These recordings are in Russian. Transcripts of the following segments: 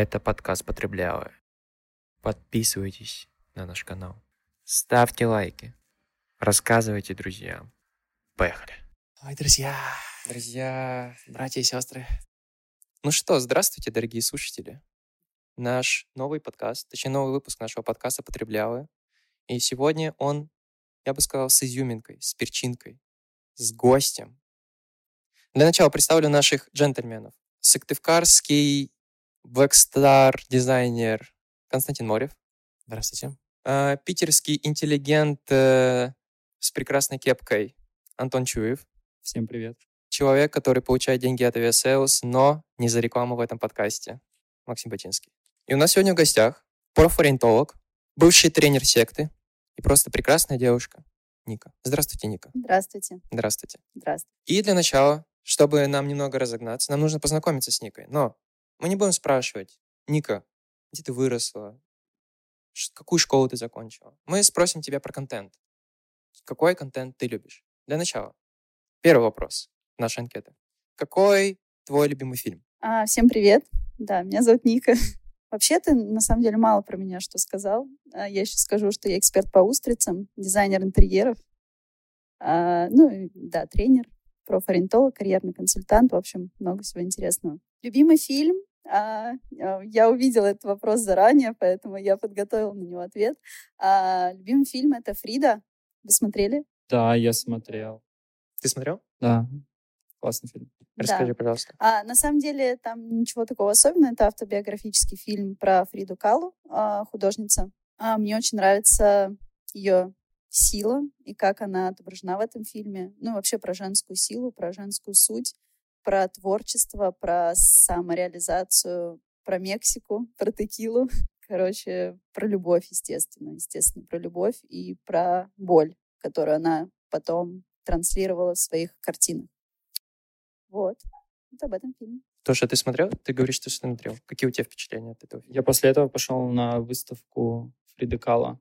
Это подкаст «Потребляю». Подписывайтесь на наш канал. Ставьте лайки. Рассказывайте друзьям. Поехали. Ой, друзья, Друзья, братья и сестры. ну что, здравствуйте, дорогие слушатели. Наш новый подкаст, точнее, новый выпуск нашего подкаста «Потребляю». И сегодня он, я бы сказал, с изюминкой, с перчинкой, с гостем. Для начала представлю наших джентльменов. Сыктывкарский векстар-дизайнер Константин Морев. Здравствуйте. а, Питерский интеллигент э, с прекрасной кепкой Антон Чуев. Всем привет. Человек, который получает деньги от Aviasales, но не за рекламу в этом подкасте. Максим Бачинский. И у нас сегодня в гостях профориентолог, бывший тренер секты и просто прекрасная девушка Ника. Здравствуйте, Ника. Здравствуйте. Здравствуйте. Здравствуйте. И для начала, чтобы нам немного разогнаться, нам нужно познакомиться с Никой. Но мы не будем спрашивать, Ника, где ты выросла, какую школу ты закончила. Мы спросим тебя про контент. Какой контент ты любишь? Для начала. Первый вопрос нашей анкеты. Какой твой любимый фильм? А, всем привет. Да, меня зовут Ника. Вообще ты на самом деле мало про меня что сказал. А, Я еще скажу, что я эксперт по устрицам, дизайнер интерьеров. А, ну, да, тренер, профориентолог, карьерный консультант. В общем, много всего интересного. Любимый фильм? А, а, я увидела этот вопрос заранее, поэтому я подготовила на него ответ. А, любимый фильм — это «Фрида». Вы смотрели? Да, я смотрел. Ты смотрел? Да, классный фильм. Да. Расскажи, пожалуйста. А, на самом деле там ничего такого особенного. Это автобиографический фильм про Фриду Калу, а, художница. А, мне очень нравится ее сила и как она отображена в этом фильме. Ну, вообще про женскую силу, про женскую суть, про творчество, про самореализацию, про Мексику, про текилу. Короче, про любовь, естественно. Естественно, про любовь и про боль, которую она потом транслировала в своих картинах. Вот. Вот об этом фильме. То, что ты смотрел, ты говоришь, что ты смотрел. Какие у тебя впечатления от этого фильма? Я после этого пошел на выставку Фриды Кала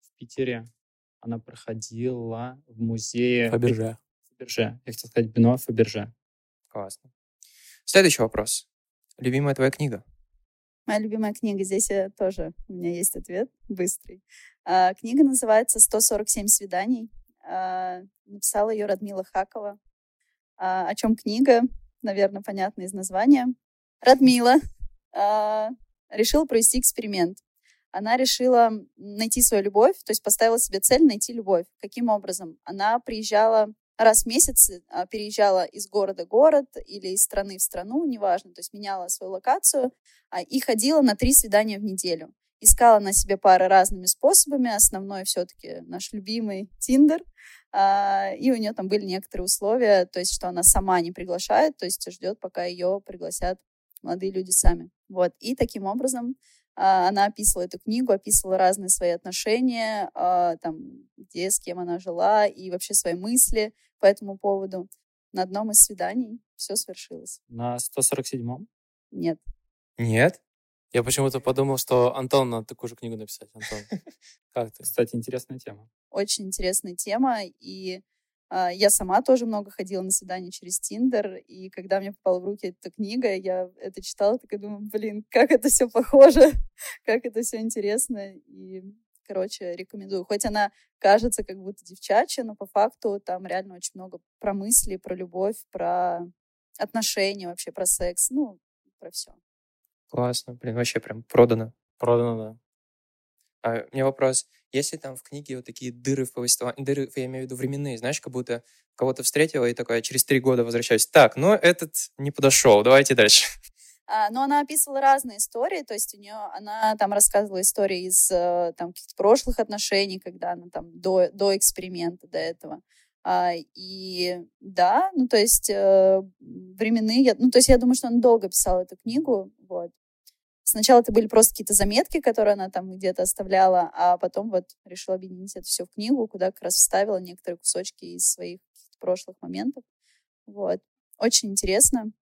в Питере. Она проходила в музее Фаберже. Фаберже. Я хотел сказать Бено Фаберже. Классно. Следующий вопрос. Любимая твоя книга? Моя любимая книга, здесь я тоже, у меня есть ответ быстрый. А, книга называется «147 свиданий». А, написала ее Радмила Хакова. А, о чем книга? Наверное, понятно из названия. Радмила решила провести эксперимент. Она решила найти свою любовь, то есть поставила себе цель найти любовь. Каким образом? Она приезжала раз в месяц, а, переезжала из города в город или из страны в страну, неважно, то есть меняла свою локацию, а, и ходила на три свидания в неделю. Искала на себе пары разными способами. Основной все-таки наш любимый Тиндер. А, И у нее там были некоторые условия, то есть что она сама не приглашает, то есть ждет, пока ее пригласят молодые люди сами. Вот. И таким образом она описывала эту книгу, описывала разные свои отношения, а, там, где, с кем она жила, и вообще свои мысли по этому поводу. На одном из свиданий все свершилось. На 147-м? Нет. Нет? Я почему-то подумал, что Антон надо такую же книгу написать. Антон, как ты? Кстати, интересная тема. очень интересная тема, и а, я сама тоже много ходила на свидания через Тиндер, и когда мне попала в руки эта книга, я это читала, такая думаю, блин, как это все похоже, как это все интересно, и, короче, рекомендую. Хоть она кажется как будто девчачья, но по факту там реально очень много про мысли, про любовь, про отношения вообще, про секс, ну, про все. Классно. Блин, вообще прям продано. Продано, да. А у меня вопрос. Если там в книге вот такие дыры в повествовании, дыры, я имею в виду временные, знаешь, как будто кого-то встретила и такая через три года возвращаюсь. Так, ну этот не подошел, давайте дальше. А, Но она описывала разные истории, то есть у нее она там рассказывала истории из э, там каких-то прошлых отношений, когда она там до, до эксперимента, до этого. А, И да, ну то есть э, временные, ну то есть я думаю, что она долго писала эту книгу, вот. Сначала это были просто какие-то заметки, которые она там где-то оставляла, а потом вот решила объединить это все в книгу, куда как раз вставила некоторые кусочки из своих прошлых моментов. Вот. Очень интересно.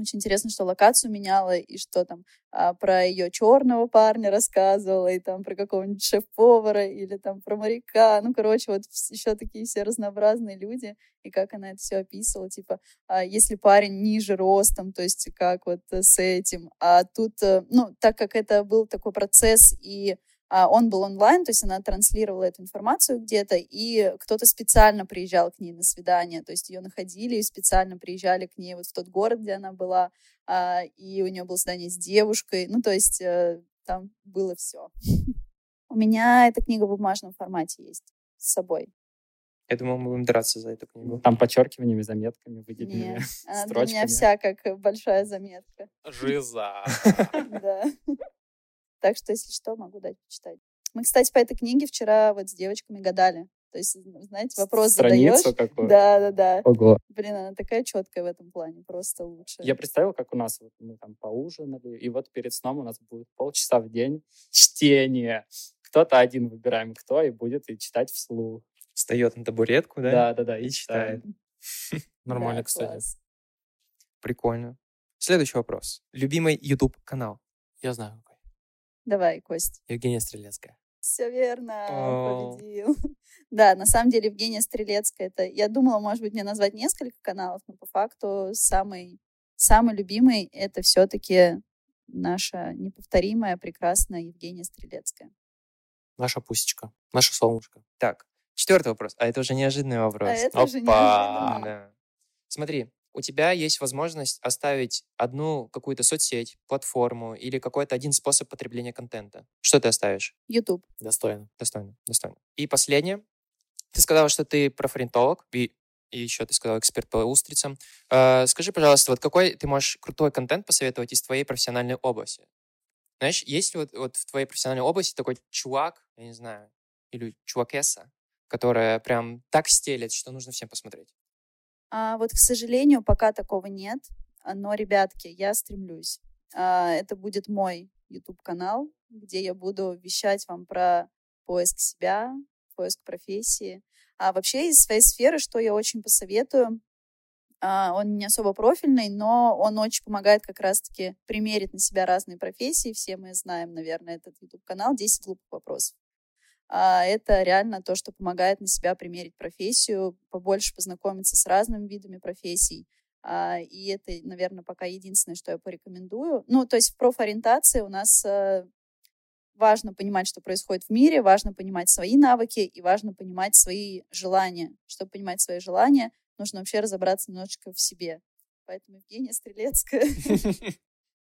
Очень интересно, что локацию меняла, и что там а, про ее черного парня рассказывала, и там про какого-нибудь шеф-повара, или там про моряка. Ну, короче, вот еще такие все разнообразные люди, и как она это все описывала. Типа, а, если парень ниже ростом, то есть как вот с этим. А тут, э, ну, так как это был такой процесс, и он был онлайн, то есть она транслировала эту информацию где-то, и кто-то специально приезжал к ней на свидание, то есть ее находили и специально приезжали к ней вот в тот город, где она была, а, и у нее было свидание с девушкой, ну, то есть э, там было все. У меня эта книга в бумажном формате есть с собой. Я думал, мы будем драться за эту книгу. Там подчеркиваниями, заметками, выделенными Нет, она для строчками. меня вся как большая заметка. Жиза. Да. Так что, если что, могу дать почитать. Мы, кстати, по этой книге вчера вот с девочками гадали. То есть, знаете, вопрос задаешь. Страницу какую? Да, да, да. Ого. Блин, она такая четкая в этом плане, просто лучше. Я представил, как у нас вот мы там поужинали, и вот перед сном у нас будет полчаса в день чтение. Кто-то один выбираем, кто, и будет и читать вслух. Встает на табуретку, да? Да, да, да, И и читает. читает. Нормально, Да, кстати. класс. Прикольно. Следующий вопрос. Любимый YouTube канал? Я знаю. Давай, Кость. Евгения Стрелецкая. Все верно, О. победил. Да, на самом деле Евгения Стрелецкая, это, я думала, может быть, мне назвать несколько каналов, но по факту самый, самый любимый это все-таки наша неповторимая, прекрасная Евгения Стрелецкая. Наша пусечка. Наше солнышко. Так, четвертый вопрос. А это уже неожиданный вопрос. А это уже Опа. неожиданно. Да. Смотри, у тебя есть возможность оставить одну какую-то соцсеть, платформу или какой-то один способ потребления контента. Что ты оставишь? YouTube. Достойно. Достойно, достойно. И последнее. Ты сказала, что ты профориентолог, и, и еще ты сказала эксперт по устрицам. Э, скажи, пожалуйста, вот какой ты можешь крутой контент посоветовать из твоей профессиональной области? Знаешь, есть ли вот, вот в твоей профессиональной области такой чувак, я не знаю, или чувакесса, которая прям так стелет, что нужно всем посмотреть? А вот, к сожалению, пока такого нет. А, Но, ребятки, я стремлюсь. А, Это будет мой YouTube-канал, где я буду вещать вам про поиск себя, поиск профессии. А вообще из своей сферы, что я очень посоветую, а, он не особо профильный, но он очень помогает как раз-таки примерить на себя разные профессии. Все мы знаем, наверное, этот YouTube-канал «10 глупых вопросов». А, Это реально то, что помогает на себя примерить профессию, побольше познакомиться с разными видами профессий. А, И это, наверное, пока единственное, что я порекомендую. Ну, то есть в профориентации у нас э, важно понимать, что происходит в мире, важно понимать свои навыки и важно понимать свои желания. Чтобы понимать свои желания, нужно вообще разобраться немножечко в себе. Поэтому Евгения Стрелецкая,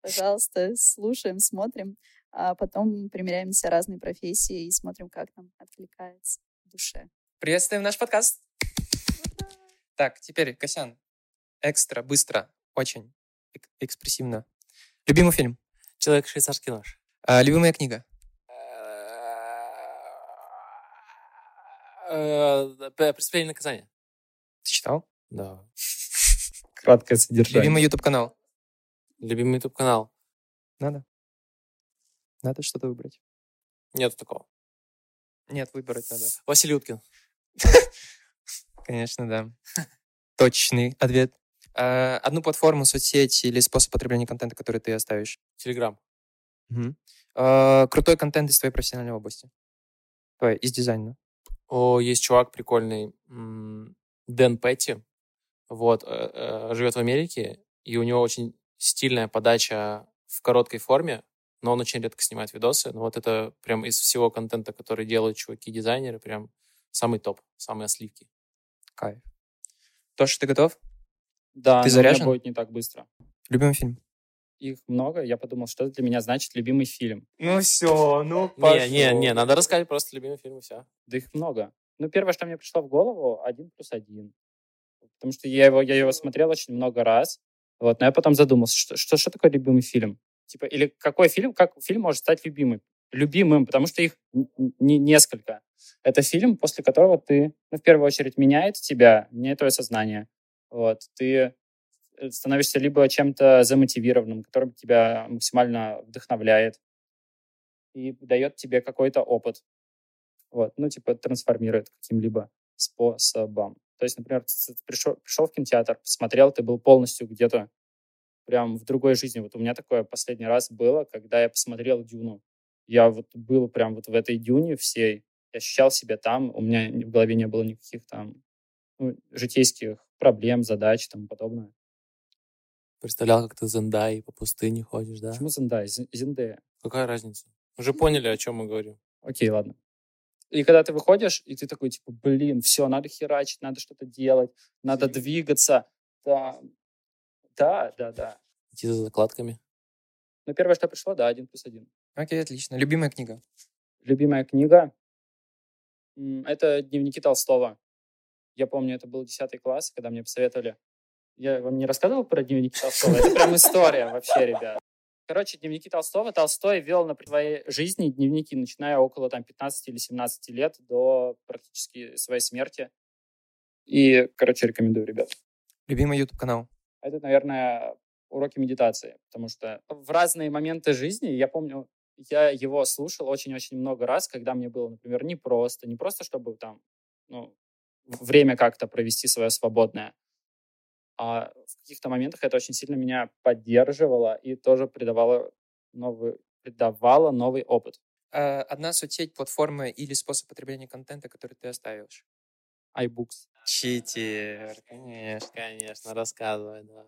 пожалуйста, слушаем, смотрим, а потом примеряем на себя разные профессии и смотрим, как нам откликается в душе. Приветствуем наш подкаст. Так, теперь, Косян, экстра, быстро, очень эк- экспрессивно. Любимый фильм? Человек швейцарский нож. А, любимая книга? Э, п- Преступление и наказание. Ты читал? Да. Краткое содержание. Любимый YouTube канал? Любимый YouTube канал. Надо? Надо что-то выбрать. Нет такого. Нет, выбрать надо. Василий Уткин. Конечно, да. Точный ответ. А, одну платформу, соцсеть или способ потребления контента, который ты оставишь? Телеграм. А, крутой контент из твоей профессиональной области. Твой, из дизайна. О, есть чувак прикольный, Дэн Петти. Вот, э, э, живет в Америке, и у него очень стильная подача в короткой форме, но он очень редко снимает видосы. Но вот это прям из всего контента, который делают чуваки-дизайнеры, прям самый топ, самые сливки. Кайф. Тоша, ты готов? Да, Ты заряжен? будет не так быстро. Любимый фильм? Их много. Я подумал, что для меня значит любимый фильм. Ну все, ну Не, не, не, надо рассказать просто любимый фильм и все. Да их много. Ну, первое, что мне пришло в голову, один плюс один. Потому что я его, я его смотрел очень много раз. Вот, но я потом задумался, что, что, что такое любимый фильм? Типа, или какой фильм, как фильм может стать любимым? Любимым, потому что их не несколько. Это фильм, после которого ты, ну, в первую очередь, меняет тебя, меняет твое сознание. Вот, ты э, становишься либо чем-то замотивированным, который тебя максимально вдохновляет и дает тебе какой-то опыт. Вот, ну, типа, трансформирует каким-либо способом. То есть, например, ц- пришел, пришел в кинотеатр, посмотрел, ты был полностью где-то прям в другой жизни. Вот у меня такое последний раз было, когда я посмотрел «Дюну». Я вот был прям вот в этой «Дюне» всей, я ощущал себя там, у меня в голове не было никаких там ну, житейских проблем, задач и тому подобное. Представлял, как ты Зендай по пустыне ходишь, да? Почему Зендай? Зендея. Какая разница? Уже поняли, о чем мы говорим. Окей, ладно. И когда ты выходишь, и ты такой, типа, блин, все, надо херачить, надо что-то делать, надо двигаться. Да, да, да, да. Идти за закладками. Ну, первое, что пришло, да, один плюс один. Окей, отлично. Любимая книга? Любимая книга? Это дневники Толстого. Я помню, это был 10 класс, когда мне посоветовали. Я вам не рассказывал про дневники Толстого? Это прям история вообще, ребят. Короче, дневники Толстого. Толстой вел на своей жизни дневники, начиная около там 15 или 17 лет до практически своей смерти. И, короче, рекомендую, ребят. Любимый YouTube-канал? Это, наверное, уроки медитации, потому что в разные моменты жизни, я помню, я его слушал очень-очень много раз, когда мне было, например, не просто, не просто, чтобы там, ну, время как-то провести свое свободное, а в каких-то моментах это очень сильно меня поддерживало и тоже придавало новый, придавало новый опыт. Э, Одна соцсеть, платформа или способ потребления контента, который ты оставишь? iBooks. Читер, конечно. Конечно, рассказывай, давай.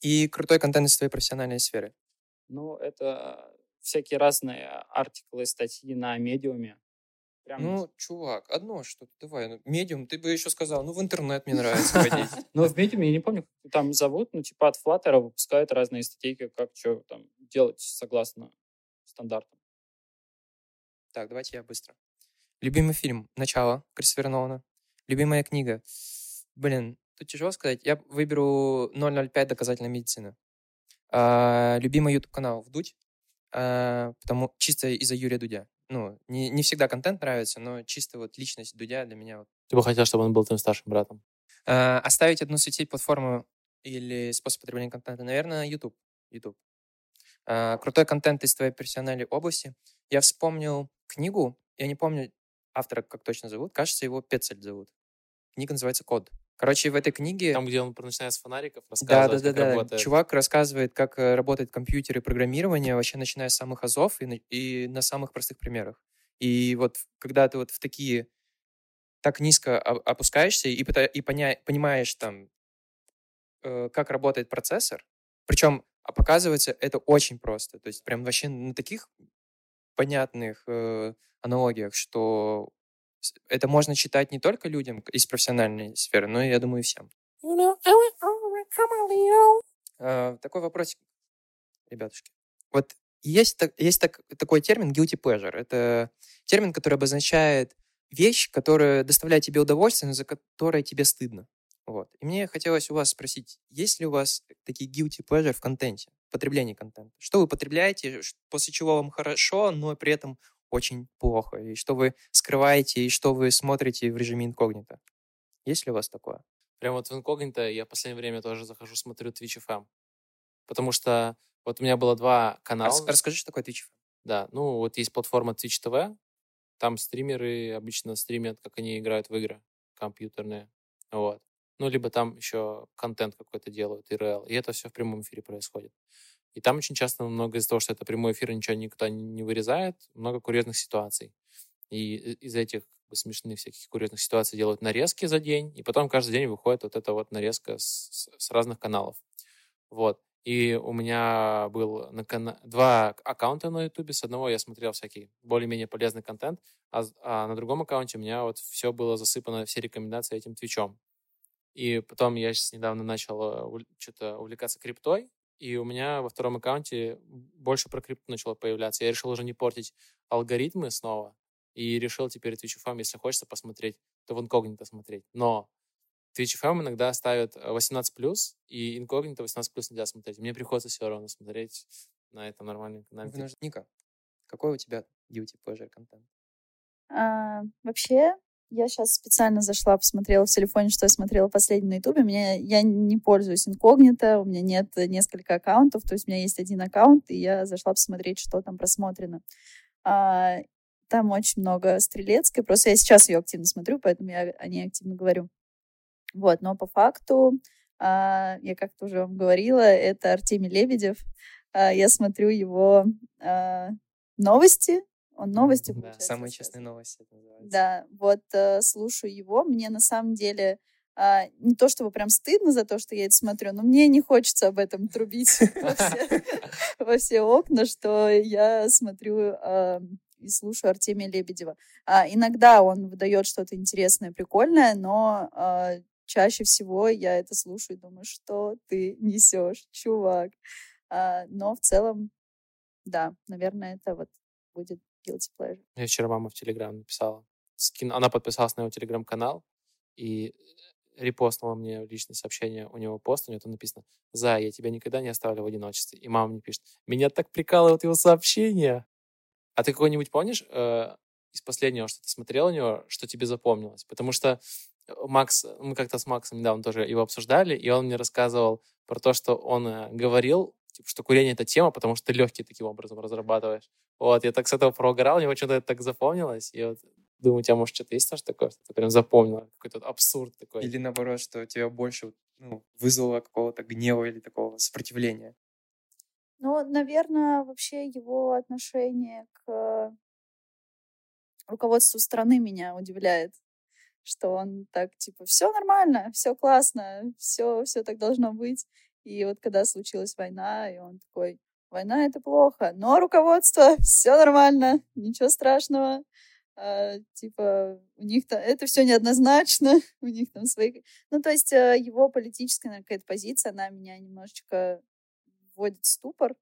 И крутой контент из твоей профессиональной сферы. Ну, это всякие разные артиклы, статьи на медиуме. Прям Ну, чувак, одно что-то, давай. ну, Медиум, ты бы еще сказал, ну, в интернет мне нравится ходить. Ну, в медиуме, я не помню, как там зовут, ну, типа от Flutter выпускают разные статейки, как что там делать согласно стандартам. Так, давайте я быстро. Любимый фильм «Начало» Кристофера Нолана. Любимая книга. Блин, тут тяжело сказать. Я выберу 005 «Доказательная медицина». А, любимый YouTube-канал «Вдуть». А, потому чисто из-за Юрия Дудя. Ну, не, не всегда контент нравится, но чисто вот личность Дудя для меня вот Ты бы хотел, чтобы он был твоим старшим братом? А, оставить одну соцсеть, платформу или способ потребления контента, наверное, YouTube. YouTube. А, крутой контент из твоей профессиональной области. Я вспомнил книгу, я не помню автора, как точно зовут, кажется, его Пецель зовут. Книга называется «Код». Короче, в этой книге... Там, где он начиная с фонариков, Да, да, рассказывает, да, как да. работает. Чувак рассказывает, как э, работает компьютер и программирование, вообще начиная с самых азов и на, и на самых простых примерах. И вот когда ты вот в такие так низко опускаешься и, и поня- понимаешь там, э, как работает процессор, причем а показывается это очень просто, то есть прям вообще на таких понятных э, аналогиях, что это можно читать не только людям из профессиональной сферы, но и, я думаю, и всем. Э, такой вопросик, ребятушки. Вот есть, так- есть так- такой термин guilty pleasure. Это термин, который обозначает вещь, которая доставляет тебе удовольствие, но за которой тебе стыдно. Вот. И мне хотелось у вас спросить, есть ли у вас такие guilty pleasure в контенте, в потреблении контента? Что вы потребляете, после чего вам хорошо, но при этом очень плохо? И что вы скрываете, и что вы смотрите в режиме инкогнито? Есть ли у вас такое? Прям вот в инкогнито я в последнее время тоже захожу, смотрю Twitch FM. Потому что вот у меня было два канала. Рас- расскажи, что такое Twitch. Да, ну вот есть платформа Twitch TV, там стримеры обычно стримят, как они играют в игры компьютерные, вот. Ну, либо там еще контент какой-то делают, ИРЛ, и это все в прямом эфире происходит. И там очень часто много из-за того, что это прямой эфир, ничего никто не вырезает, много курьезных ситуаций. И из этих смешных всяких курьезных ситуаций делают нарезки за день, и потом каждый день выходит вот эта вот нарезка с, с- разных каналов. Вот. И у меня был на кана- два аккаунта на Ютубе. С одного я смотрел всякий более-менее полезный контент, а, а на другом аккаунте у меня вот все было засыпано, все рекомендации этим Твичом. И потом я сейчас недавно начал что-то увлекаться криптой, и у меня во втором аккаунте больше про крипту начало появляться. Я решил уже не портить алгоритмы снова, и решил теперь Twitch FM, если хочется посмотреть, то в инкогнито смотреть. Но Twitch FM иногда ставят э, 18+, и инкогнито 18+, нельзя смотреть. Мне приходится все равно смотреть на этом нормальном канале. Ника, какой у тебя guilty pleasure контент? А, вообще, я сейчас специально зашла, посмотрела в телефоне, что я смотрела последнее на Ютубе. Меня, я не пользуюсь инкогнито, у меня нет несколько аккаунтов, то есть у меня есть один аккаунт, и я зашла посмотреть, что там просмотрено. А, там очень много стрелецкой, просто я сейчас ее активно смотрю, поэтому я о ней активно говорю. Вот, но по факту А, я как-то уже вам говорила, это Артемий Лебедев. А, я смотрю его а, новости. Он новости, Да, самые честные новости. Да, вот э, слушаю его. Мне на самом деле а, не то чтобы прям стыдно за то, что я это смотрю, но мне не хочется об этом трубить во все, окна, что я смотрю а, и слушаю Артемия Лебедева. А, иногда он выдает что-то интересное, прикольное, но а, чаще всего я это слушаю и думаю, что ты несешь, чувак. Но в целом, да, наверное, это вот будет guilty pleasure. Мне вчера мама в Телеграм написала. Скин... Она подписалась на его Телеграм-канал и репостнула мне личное сообщение у него пост, у него там написано «За, я тебя никогда не оставлю в одиночестве». И мама мне пишет «Меня так прикалывают его сообщения». А ты какой-нибудь помнишь э, из последнего, что ты смотрел у него, что тебе запомнилось? Потому что Макс, мы как-то с Максом недавно тоже его обсуждали, и он мне рассказывал про то, что он э, говорил, типа, что курение — это тема, потому что ты легкие таким образом разрабатываешь. Вот, я так с этого прогорал, мне почему-то это так запомнилось, и вот думаю, у тебя, может, что-то есть тоже такое, что ты прям запомнила, какой-то абсурд такой. Или наоборот, что тебя больше ну, вызвало какого-то гнева или такого сопротивления. Ну, наверное, вообще его отношение к руководству страны меня удивляет, что он так, типа, все нормально, все классно, все, все так должно быть. И вот когда случилась война, и он такой, война — это плохо, но руководство, все нормально, ничего страшного. А, типа, у них там, это все неоднозначно, у них там свои... Ну, то есть э, его политическая какая-то позиция, она меня немножечко вводит в ступор.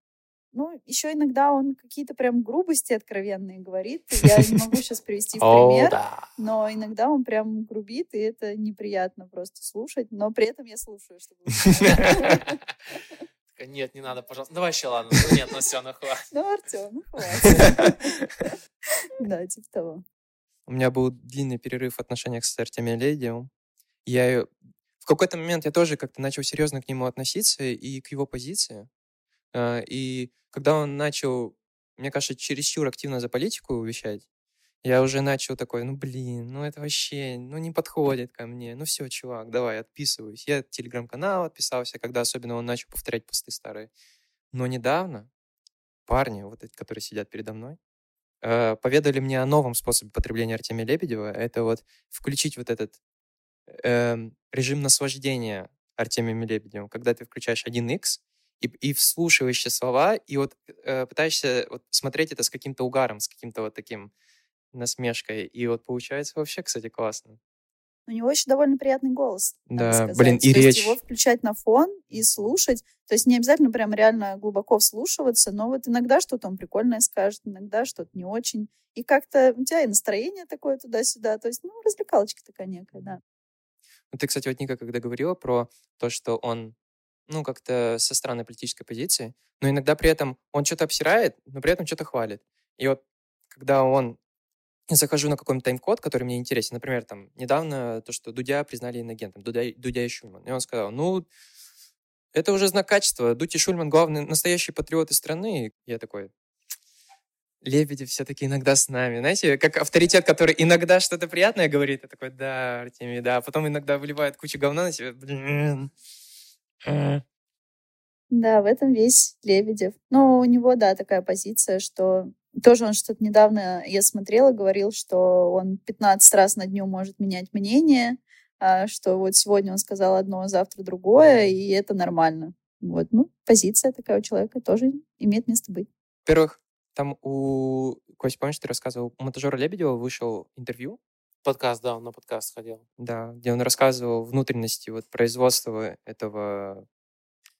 Ну, еще иногда он какие-то прям грубости откровенные говорит. Я не могу сейчас привести в пример, но иногда он прям грубит, и это неприятно просто слушать. Но при этом я слушаю, чтобы... Нет, не надо, пожалуйста. Давай еще, ладно. Ну, нет, ну все, ну хватит. Ну, Артем, ну хватит. Да, типа того. У меня был длинный перерыв в отношениях с Артемием Лебедевым. Я в какой-то момент я тоже как-то начал серьезно к нему относиться и к его позиции. А, и когда он начал, мне кажется, чересчур активно за политику вещать, я уже начал такой, ну блин, ну это вообще, ну не подходит ко мне. Ну все, чувак, давай, отписываюсь. Я телеграм-канал отписался, когда особенно он начал повторять посты старые. Но недавно парни, вот эти, которые сидят передо мной, э, поведали мне о новом способе потребления Артемия Лебедева. Это вот включить вот этот э, режим наслаждения Артемием Лебедевым, когда ты включаешь 1x, и, и вслушиваешься слова, и вот э, пытаешься вот смотреть это с каким-то угаром, с каким-то вот таким насмешкой. И вот получается вообще, кстати, классно. У него еще довольно приятный голос. Да, блин, и То речь. Есть его включать на фон и слушать. То есть не обязательно прям реально глубоко вслушиваться, но вот иногда что-то он прикольное скажет, иногда что-то не очень. И как-то у тебя и настроение такое туда-сюда. То есть, ну, развлекалочка такая некая, да. Ну, ты, кстати, вот Ника, когда говорила про то, что он, ну, как-то со странной политической позиции, но иногда при этом он что-то обсирает, но при этом что-то хвалит. И вот когда он я захожу на какой-нибудь тайм-код, который мне интересен. Например, там, недавно то, что Дудя признали иногентом, Дудя, Дудя и Шульман. И он сказал, ну, это уже знак качества. Дудь и Шульман — главные настоящие патриоты страны. И я такой, Лебедев все-таки иногда с нами. Знаете, как авторитет, который иногда что-то приятное говорит. Я такой, да, Артемий, да. А потом иногда выливает кучу говна на себя. Блин. Да, в этом весь Лебедев. Но у него, да, такая позиция, что тоже он что-то недавно, я смотрела, говорил, что он 15 раз на дню может менять мнение, а, что вот сегодня он сказал одно, а завтра другое, и это нормально. Вот, ну, позиция такая у человека тоже имеет место быть. Во-первых, там у... Кость, помнишь, ты рассказывал, у монтажера Лебедева вышел интервью, Подкаст, да, он на подкаст ходил. да, где он рассказывал внутренности вот производства этого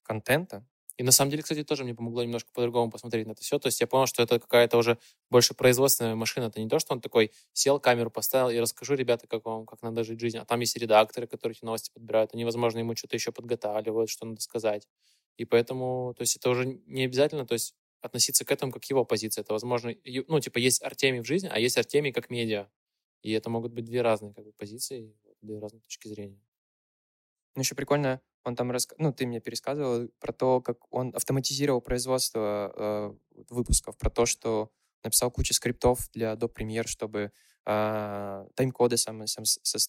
контента. И на самом деле, кстати, тоже мне помогло немножко по-другому посмотреть на это все. То есть я понял, что это какая-то уже больше производственная машина. Это не то, что он такой сел, камеру поставил и расскажу, ребята, как вам, как надо жить жизнь. А там есть редакторы, которые эти новости подбирают. Они, возможно, ему что-то еще подготавливают, что надо сказать. И поэтому, то есть это уже не обязательно, то есть относиться к этому как его позиция. Это, возможно, ну, типа, есть Артемий в жизни, а есть Артемий как медиа. И это могут быть две разные как бы, позиции, две разные точки зрения. Ну, еще прикольно, он там, раска... ну, ты мне пересказывал про то, как он автоматизировал производство э, выпусков, про то, что написал кучу скриптов для Adobe Premiere, чтобы а, тайм-коды сам, сам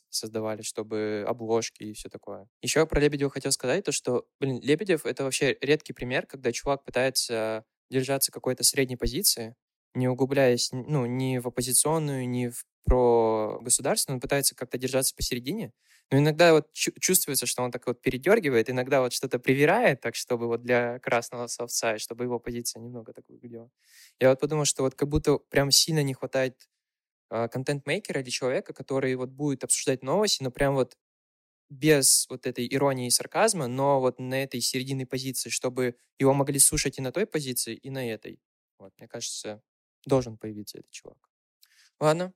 создавали, чтобы обложки и все такое. Еще про Лебедева хотел сказать, то, что, блин, Лебедев — это вообще редкий пример, когда чувак пытается держаться какой-то средней позиции, не углубляясь, ну, ни в оппозиционную, ни в про государственную, он пытается как-то держаться посередине, но иногда вот чувствуется, что он так вот передергивает, иногда вот что-то привирает, так чтобы вот для красного совца, и чтобы его позиция немного так выглядела. Я вот подумал, что вот как будто прям сильно не хватает э, контент-мейкера или человека, который вот будет обсуждать новости, но прям вот без вот этой иронии и сарказма, но вот на этой серединной позиции, чтобы его могли слушать и на той позиции, и на этой. Вот, мне кажется, должен появиться этот чувак. Ладно.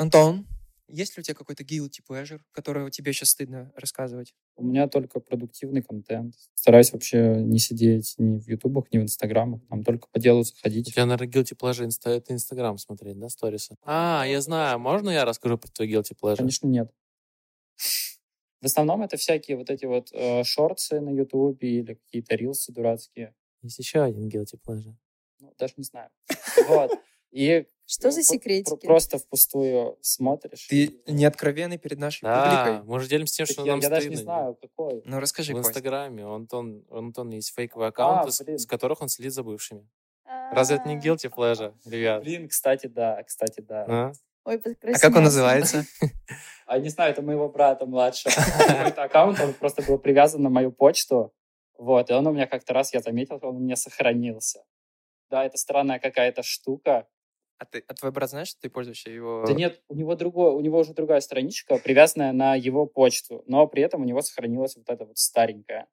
Антон, есть ли у тебя какой-то guilty pleasure, которого тебе сейчас стыдно рассказывать? У меня только продуктивный контент. Стараюсь вообще не сидеть ни в ютубах, ни в инстаграмах. Там только по делу заходить. У тебя, наверное, guilty pleasure инста это инстаграм смотреть, да, сторисы? А, я знаю. Можно я расскажу про твой guilty pleasure? Конечно, нет. В основном это всякие вот эти вот э, шорты на ютубе или какие-то рилсы дурацкие. Есть еще один guilty pleasure. Ну, даже не знаю. Вот. И что за секретики? Просто впустую смотришь. Ты не откровенный перед нашей да, публикой. мы же делимся тем, что я, нам Я стыдно. даже не знаю, какой. Ну, расскажи, В Кость. Инстаграме. У Антон, у Антона есть фейковый аккаунт, А, с, с которых он следит за бывшими. Разве это не guilty pleasure, ребят? Блин, кстати, да, кстати, да. А? Ой, А как он называется? А не знаю, это моего брата младшего. Какой-то аккаунт, он просто был привязан на мою почту. Вот, и он у меня как-то раз, я заметил, он у меня сохранился. Да, это странная какая-то штука. А, ты, а твой брат знает, что ты пользуешься его... Да нет, у него другое, у него уже другая страничка, привязанная на его почту, но при этом у него сохранилась вот эта вот старенькая.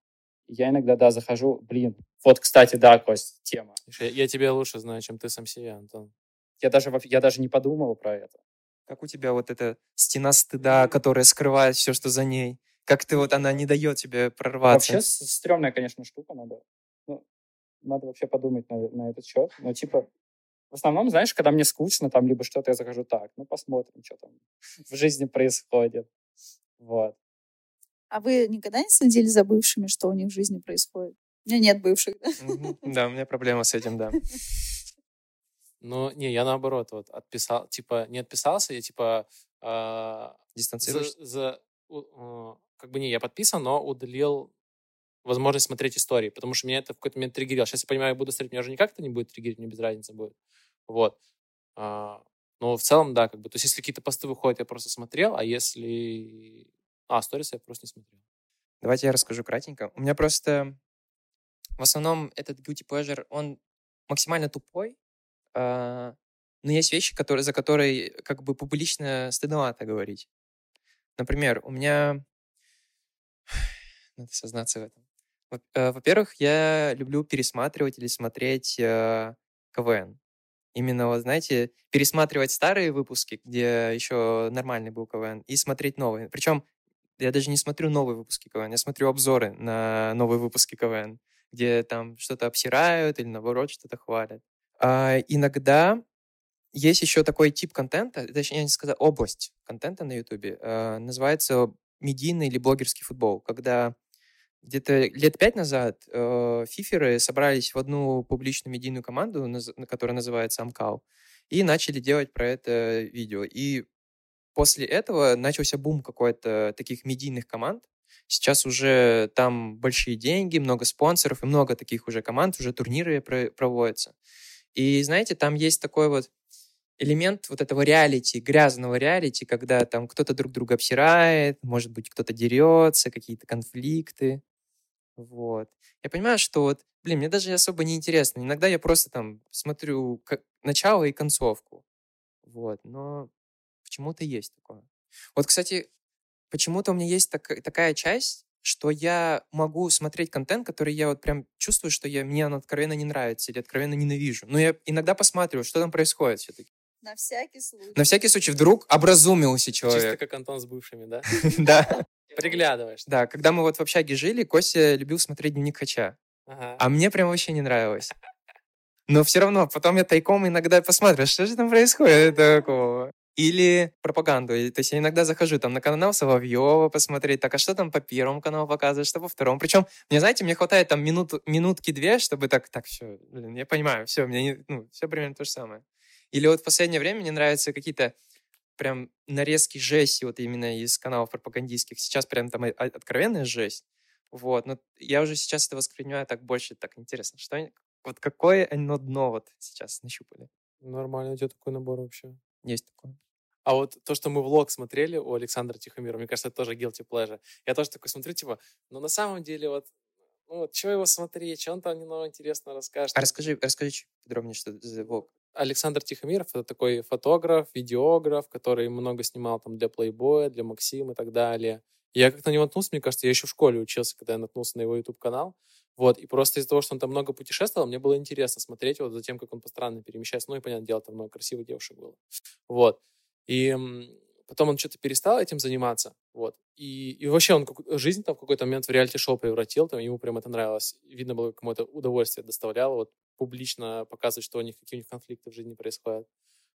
И Я иногда, да, захожу, блин, вот, кстати, да, Кость, тема. Я, я тебя лучше знаю, чем ты сам себя, Антон. Я даже, я даже не подумал про это. Как у тебя вот эта стена стыда, которая скрывает все, что за ней? Как ты вот она не дает тебе прорваться? Вообще стрёмная, конечно, штука, надо, ну, надо вообще подумать на, на этот счет. Но типа, в основном, знаешь, когда мне скучно, там либо что-то я захожу так, ну посмотрим, что там в жизни происходит. Вот. А вы никогда не следили за бывшими, что у них в жизни происходит? У меня нет бывших, да? У меня проблема с этим, да. Ну, не, я наоборот, вот, отписал, типа, не отписался, я, типа, а, за, Дистанцируешься? за- а, как бы не, я подписан, но удалил возможность смотреть истории, потому что меня это в какой-то момент триггерило. Сейчас я понимаю, я буду смотреть, меня уже никак это не будет триггерить, мне без разницы будет. Вот. А, но в целом, да, как бы, то есть если какие-то посты выходят, я просто смотрел, а если... А, сторис я просто не смотрел. Давайте я расскажу кратенько. У меня просто в основном этот guilty pleasure, он максимально тупой, а, но есть вещи, которые, за которые как бы публично стыдновато говорить. Например, у меня... Надо сознаться в этом. Э, Во-первых, я люблю пересматривать или смотреть э, КВН. Именно, вот, знаете, пересматривать старые выпуски, где еще нормальный был КВН, и смотреть новые. Причем я даже не смотрю новые выпуски КВН, я смотрю обзоры на новые выпуски КВН, где там что-то обсирают или, наоборот, что-то хвалят. А, иногда есть еще такой тип контента, точнее, я не сказал, область контента на Ютубе, э, называется медийный или блогерский футбол, когда где-то лет пять назад э, фиферы собрались в одну публичную медийную команду, наз- которая называется Амкал, и начали делать про это видео. И после этого начался бум какой-то таких медийных команд. Сейчас уже там большие деньги, много спонсоров и много таких уже команд, уже турниры про- проводятся. И знаете, там есть такой вот элемент вот этого реалити, грязного реалити, когда там кто-то друг друга обсирает, может быть, кто-то дерется, какие-то конфликты. Вот. Я понимаю, что вот, блин, мне даже особо не интересно. Иногда я просто там смотрю как начало и концовку. Вот. Но почему-то есть такое. Вот, кстати, почему-то у меня есть так- такая часть, что я могу смотреть контент, который я вот прям чувствую, что я, мне он откровенно не нравится или откровенно ненавижу. Но я иногда посматриваю, что там происходит все-таки. На всякий случай. На всякий случай, вдруг образумился Чисто человек. как Антон с бывшими, да? Да, Приглядываешь. да. Когда мы вот в общаге жили, Костя любил смотреть дневник Хача. А мне прям вообще не нравилось. Но все равно, потом я тайком иногда посмотрю, что же там происходит такого. или пропаганду. То есть я иногда захожу там на канал Соловьева посмотреть, так, а что там по первому каналу показывают, что по второму. Причем, мне, знаете, мне хватает там минут, минутки-две, чтобы так, так, все, блин, я понимаю, все, мне, не- ну, все примерно то же самое. Или вот в последнее время мне нравятся какие-то прям нарезки жести вот именно из каналов пропагандистских. Сейчас прям там откровенная жесть. Вот, но я уже сейчас это воспринимаю так больше, так интересно, что вот какое оно дно вот сейчас нащупали. Нормально, тебя такой набор вообще. Есть такое. А вот то, что мы влог смотрели у Александра Тихомира, мне кажется, это тоже guilty pleasure. Я тоже такой смотрю, типа, ну на самом деле вот, ну вот, что его смотреть, что он там немного интересно расскажет. А расскажи, расскажи чуть подробнее, что за влог. Александр Тихомиров — это такой фотограф, видеограф, который много снимал там для Playboy, для Максим и так далее. Я как-то на него наткнулся, мне кажется, я еще в школе учился, когда я наткнулся на его YouTube-канал. Вот, и просто из-за того, что он там много путешествовал, мне было интересно смотреть вот за тем, как он по странам перемещается. Ну и, понятное дело, там много красивых девушек было. Вот. И потом он что-то перестал этим заниматься. Вот. И, и вообще он как- жизнь там в какой-то момент в реалити-шоу превратил, там ему прям это нравилось. Видно было, как ему это удовольствие доставляло, вот публично показывать, что у них, какие у них конфликты в жизни происходят.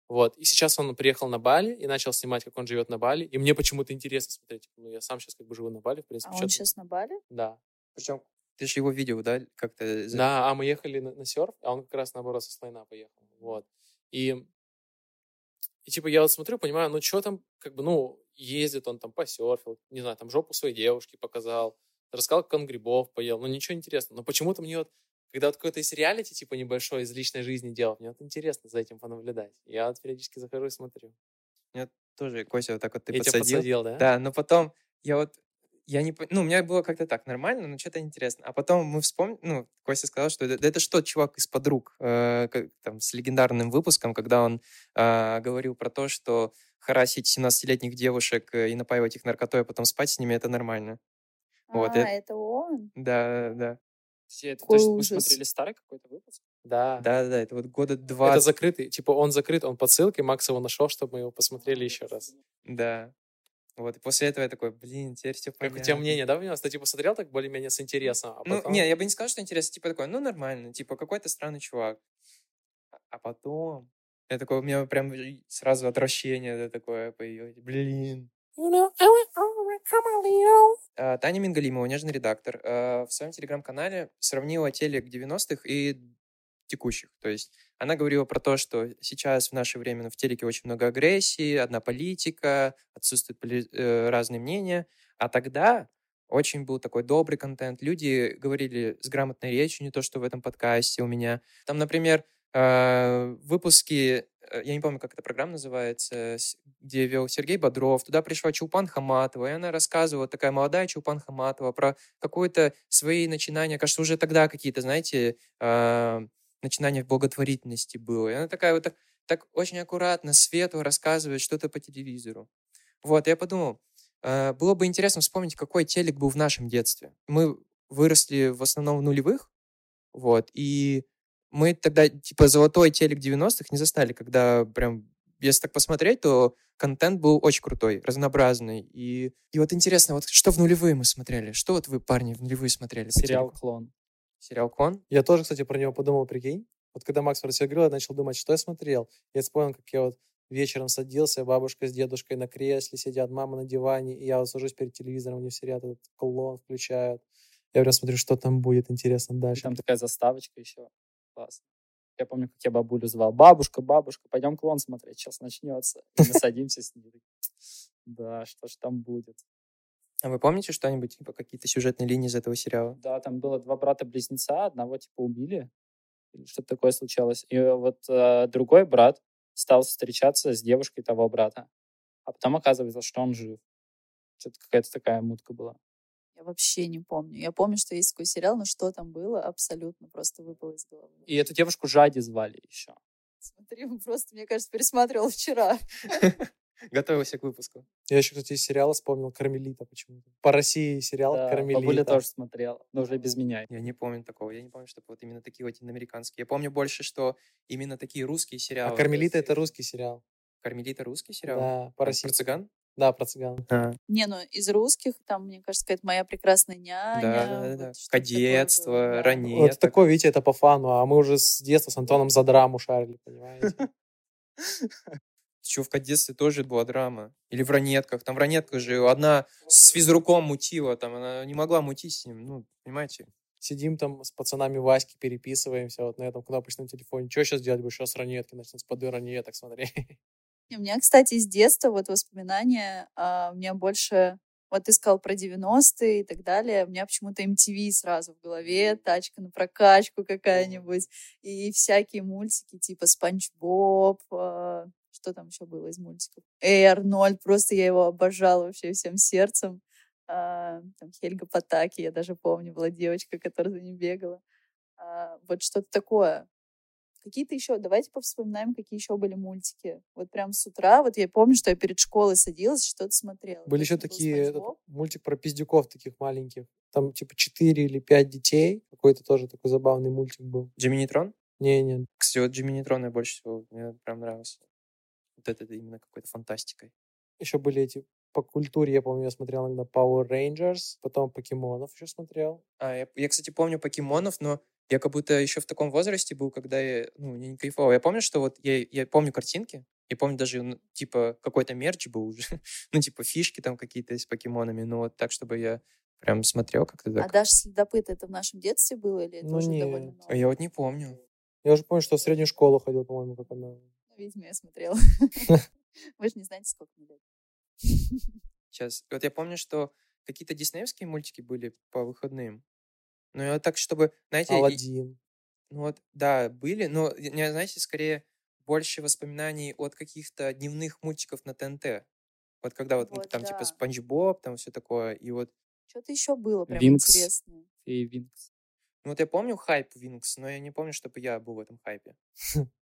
Вот. И сейчас он приехал на Бали и начал снимать, как он живет на Бали. И мне почему-то интересно смотреть. Ну, я сам сейчас как бы живу на Бали, в принципе. А он сейчас на Бали? Да. Причем ты же его видел, да, как-то? Да, а мы ехали на, на серф, а он как раз наоборот со слайна поехал. Вот. И, и типа я вот смотрю, понимаю, ну что там, как бы, ну, ездит он там посерфил, не знаю, там жопу своей девушки показал, рассказал, как он грибов поел, ну ничего интересного. Но почему-то мне вот, когда вот какой-то из реалити, типа небольшой, из личной жизни делал, мне вот интересно за этим понаблюдать. Я вот периодически захожу и смотрю. Тоже Костя вот так вот ты я тебя подсадил. подсадил, да? Да, но потом я вот я не, ну, у меня было как-то так, нормально, но что-то интересно. А потом мы вспомнили, ну, Костя сказал, что это, это что, чувак из подруг, э, как, там, с легендарным выпуском, когда он э, говорил про то, что харасить 17-летних девушек и напаивать их наркотой, а потом спать с ними, это нормально. Вот, а, это- это он? Да, да, Все, это Какой точно мы ужас. смотрели старый какой-то выпуск? Да. да, да, это вот года два, Это закрытый, типа он закрыт, он по ссылке, Макс его нашел, чтобы мы его посмотрели еще раз. да. Вот, и после этого я такой, блин, теперь все Как понятно. у тебя мнение, да, поменялось? Ты типа смотрел так более-менее с интересом, а Ну, потом... не, я бы не сказал, что интересно, типа такой, ну, нормально, типа какой-то странный чувак. А- потом, я такой, у меня прям сразу отвращение да, такое появилось. Блин. А, Таня Мингалимова, нежный редактор, а, в своем телеграм-канале сравнила телек 90-х и текущих. То есть она говорила про то, что сейчас в наше время в телеке очень много агрессии, одна политика, отсутствуют э, разные мнения. А тогда очень был такой добрый контент. Люди говорили с грамотной речью, не то, что в этом подкасте у меня. Там, например, э, выпуски, э, я не помню, как эта программа называется, где вел Сергей Бодров. Туда пришла Чулпан Хаматова, и она рассказывала, такая молодая Чулпан Хаматова, про какое-то свои начинания. Кажется, уже тогда какие-то, знаете, начинания в благотворительности было. И она такая вот так, так очень аккуратно, светло рассказывает что-то по телевизору. Вот, я подумал, э, было бы интересно вспомнить, какой телек был в нашем детстве. Мы выросли в основном в нулевых, вот, и мы тогда, типа, золотой телек 90-х не застали, когда прям, если так посмотреть, то контент был очень крутой, разнообразный. И, и вот интересно, вот что в нулевые мы смотрели? Что вот вы, парни, в нулевые смотрели? Сериал? «Клон». Сериал «Клон»? Я тоже, кстати, про него подумал, прикинь. Вот когда Макс про себя говорил, я начал думать, что я смотрел. Я вспомнил, как я вот вечером садился, бабушка с дедушкой на кресле сидят, мама на диване, и я вот сажусь перед телевизором, они все ряд этот клон включают. Я прям смотрю, что там будет интересно дальше. там такая заставочка еще. Классно. Я помню, как я бабулю звал. Бабушка, бабушка, пойдем клон смотреть, сейчас начнется. И мы садимся с ней. Да, что ж там будет. А вы помните что-нибудь, типа, какие-то сюжетные линии из этого сериала? Да, там было два брата-близнеца, одного типа убили, или что-то такое случалось. И вот э, другой брат стал встречаться с девушкой того брата. А потом оказывается, что он жив. Что-то какая-то такая мутка была. Я вообще не помню. Я помню, что есть такой сериал, но что там было, абсолютно просто выпало из головы. И эту девушку Жади звали еще. Смотри, он просто, мне кажется, пересматривал вчера. Готовился к выпуску. Я еще, кстати, из сериала вспомнил «Кармелита» почему-то. По России сериал Да, «Кармелита». бабуля тоже смотрела, но уже без меня. Я не помню такого. Я не помню, чтобы вот именно такие латиноамериканские. Я помню больше, что именно такие русские сериалы. А «Кармелита» — это русский сериал. Кармелита русский сериал? Да, по России. Про цыган? Да, про цыган. А, Не, ну из русских, там, мне кажется, какая-то моя прекрасная няня. да, да, да, да. вот такое Кадетство, да. ранее. Вот такой, видите, это по фану, а мы уже с детства с Антоном за драму шарили, понимаете? Чего в детстве тоже была драма. Или в ранетках. Там в ранетках же одна с физруком мутила, там она не могла мутить с ним. Ну, понимаете? Сидим там с пацанами Васьки, переписываемся вот на этом кнопочном телефоне. Что сейчас делать? Будешь сейчас ранетки начнут с поды ранеток смотреть. У меня, кстати, с детства вот воспоминания, а, у меня больше вот ты сказал про 90-е и так далее. У меня почему-то MTV сразу в голове, тачка на прокачку какая-нибудь, и всякие мультики типа Спанч Боб, а, что там еще было из мультиков? Эй, Арнольд, просто я его обожала вообще всем сердцем. А, там Хельга Потаки, я даже помню, была девочка, которая за ним бегала. А, вот что-то такое. Какие-то еще, давайте повспоминаем, какие еще были мультики. Вот прям с утра, вот я помню, что я перед школой садилась, что-то смотрела. Были еще такие, этот, мультик про пиздюков таких маленьких. Там типа 4 или 5 детей. Какой-то тоже такой забавный мультик был. Джимми Нейтрон? Не, не. Кстати, вот Джимми Нейтрон я больше всего, мне прям нравился. Вот это именно какой-то фантастикой. Еще были эти по культуре, я помню, я смотрел иногда Power Rangers, потом покемонов еще смотрел. А, я, я, кстати, помню покемонов, но я как будто еще в таком возрасте был, когда я, ну, не кайфовал. Я помню, что вот я, я помню картинки, я помню даже, ну, типа, какой-то мерч был уже, ну, типа, фишки там какие-то с покемонами, но вот так, чтобы я прям смотрел как-то А так. даже следопыт это в нашем детстве было или это Ну, уже нет. довольно А новое? я вот не помню. Я уже помню, что в среднюю школу ходил, по-моему, как она. Видимо, я смотрела. Вы же не знаете, сколько мне лет. Сейчас. Вот я помню, что какие-то диснеевские мультики были по выходным. Ну, я так, чтобы, знаете, и- Алладин. ну вот, да, были, но, не, знаете, скорее больше воспоминаний от каких-то дневных мультиков на ТНТ. Вот когда вот, Вот, там типа да. Спанч Боб, там все такое, и вот, Что-то еще было прям Винкс. интересное. И Винкс. ну вот я помню хайп Винкс, но я не помню, чтобы я был в этом хайпе.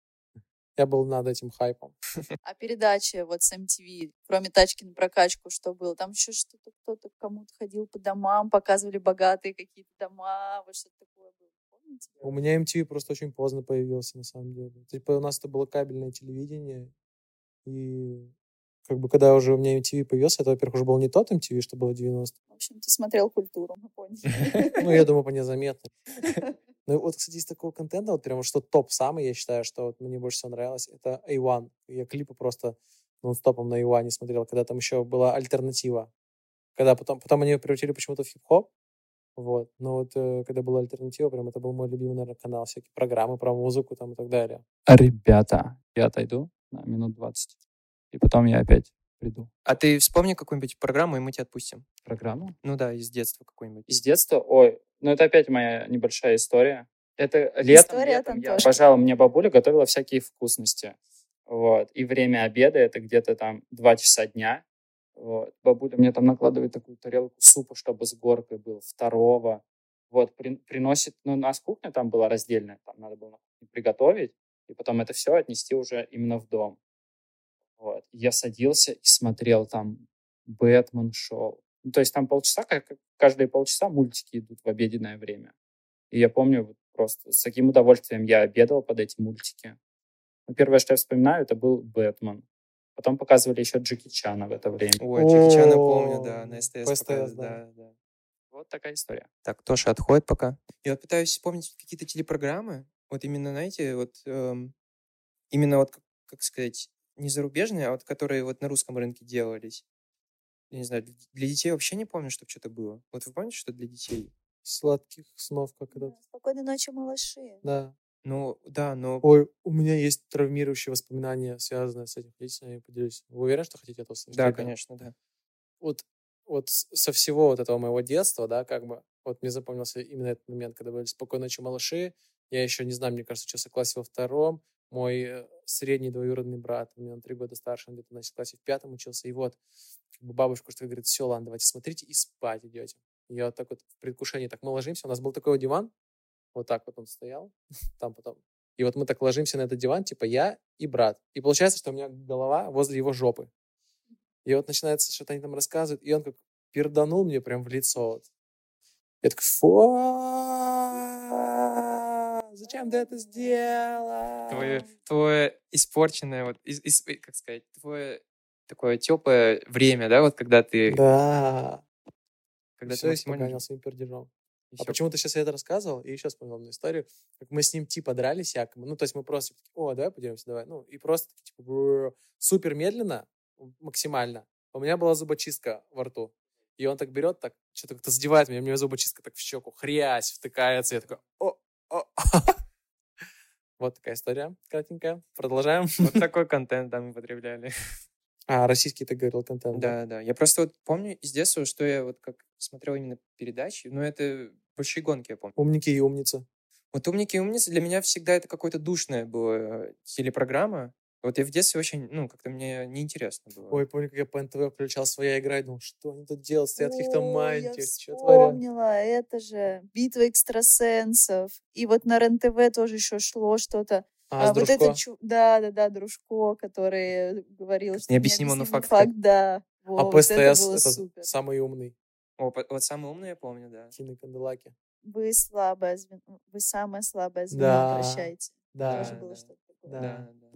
Я был над этим хайпом. А передачи вот с MTV, кроме тачки на прокачку, что было? Там еще что-то кто-то кому-то ходил по домам, показывали богатые какие-то дома, вот что-то такое было. Помните? У меня MTV просто очень поздно появился, на самом деле. Типа у нас это было кабельное телевидение, и как бы когда уже у меня MTV появился, это, во-первых, уже был не тот MTV, что было в 90 В общем, ты смотрел культуру, мы поняли. Ну, я думаю, по незаметно. Ну, вот, кстати, из такого контента, вот прям что топ самый, я считаю, что вот мне больше всего нравилось, это A1. Я клипы просто нон-стопом на A1 смотрел, когда там еще была альтернатива. Когда потом, потом они ее превратили почему-то в хип-хоп, вот. Но вот э, когда была альтернатива, прям это был мой любимый, наверное, канал, всякие программы про музыку там и так далее. Ребята, я отойду на минут 20. И потом я опять приду. А ты вспомни какую-нибудь программу, и мы тебя отпустим. Программу? Ну да, из детства какую-нибудь. Из детства? Ой, ну это опять моя небольшая история. Это летом, История летом я обожала, мне бабуля готовила всякие вкусности. Вот. И время обеда это где-то там 2 часа дня. Вот. Бабуля мне там накладывает такую тарелку супа, чтобы с горкой был, второго. Вот, при- приносит, ну, у нас кухня там была раздельная, там надо было приготовить, и потом это все отнести уже именно в дом. Вот. Я садился и смотрел там Бэтмен шоу. Ну, то есть там полчаса, как каждые полчаса мультики идут в обеденное время. И я помню вот просто с каким удовольствием я обедал под эти мультики. Ну, первое, что я вспоминаю, это был Бэтмен. Потом показывали еще Джеки Чана в это время. Ой, Джеки Чана помню, да, на СТС. СТС, да, да. Вот такая история. Так, Тоша отходит пока. Я вот пытаюсь вспомнить какие-то телепрограммы. Вот именно, знаете, вот эм, именно вот, как, как сказать, не зарубежные, а вот которые вот на русском рынке делались. Я не знаю, для, детей вообще не помню, чтобы что-то было. Вот вы помните, что для детей? Сладких снов, как это... Спокойной ночи, малыши. Да. Ну, да, но... Ой, у меня есть травмирующие воспоминания, связанные с этим. Хотите с вами поделюсь? Вы уверены, что хотите это услышать? Да, конечно, да. вот, вот со всего вот этого моего детства, да, как бы, вот мне запомнился именно этот момент, когда были «Спокойной ночи, малыши». Я еще, не знаю, мне кажется, учился в классе во втором. Мой э, средний двоюродный брат, у меня на три года старше, он где-то, значит, в классе в пятом учился. И вот, как бы бабушка что говорит, все, ладно, давайте смотрите и спать идете. Я вот так вот в предвкушении, так мы ложимся. У нас был такой вот диван, вот так вот он стоял, там потом. И вот мы так ложимся на этот диван, типа я и брат. И получается, что у меня голова возле его жопы. И вот начинается, что-то они там рассказывают, и он как перданул мне прям в лицо. Вот. Я такой, фу, зачем ты это сделал? Твое, твое испорченное, вот, из- из- э, как сказать, твое такое теплое время, да, вот когда ты, Да. когда ты Все максимально... испоганил своим пердежом. И А всё. почему ты сейчас я это рассказывал? И еще вспомнил одну историю, как мы с ним типа дрались якобы. Ну, то есть мы просто, о, давай подеремся, давай. Ну, и просто типа, супер медленно, максимально. У меня была зубочистка во рту. И он так берет, так, что-то как-то задевает меня, у меня зубочистка так в щеку, хрясь, втыкается. Я такой, о. Вот такая история кратенькая. Продолжаем. Вот такой контент там употребляли. А, российский ты говорил контент, да? Да, да. Я просто вот помню из детства, что я вот как смотрел именно передачи, но это большие гонки, я помню. Умники и умницы. Вот «Умники и умницы» для меня всегда это какое-то душная была телепрограмма. Вот я в детстве очень, ну, как-то мне неинтересно было. Ой, помню, как я по НТВ включал своя игра и думал, что они тут делают, стоят каких-то Я что творят. вспомнила, это же «Битва экстрасенсов». И вот на РЕН-ТВ тоже еще шло что-то. А, с вот Дружко? это, чу- да, да, да, Дружко, который говорил, что Необъяснимо, но необъяснимый факт. да. Во, А вот по это это супер. самый умный. О, вот самый умный я помню, да. Тина Канделаки. Вы слабое звено, вы самое слабое звено, Да, прощайте. Да. Тоже было да. что-то такое. Да. Да, да.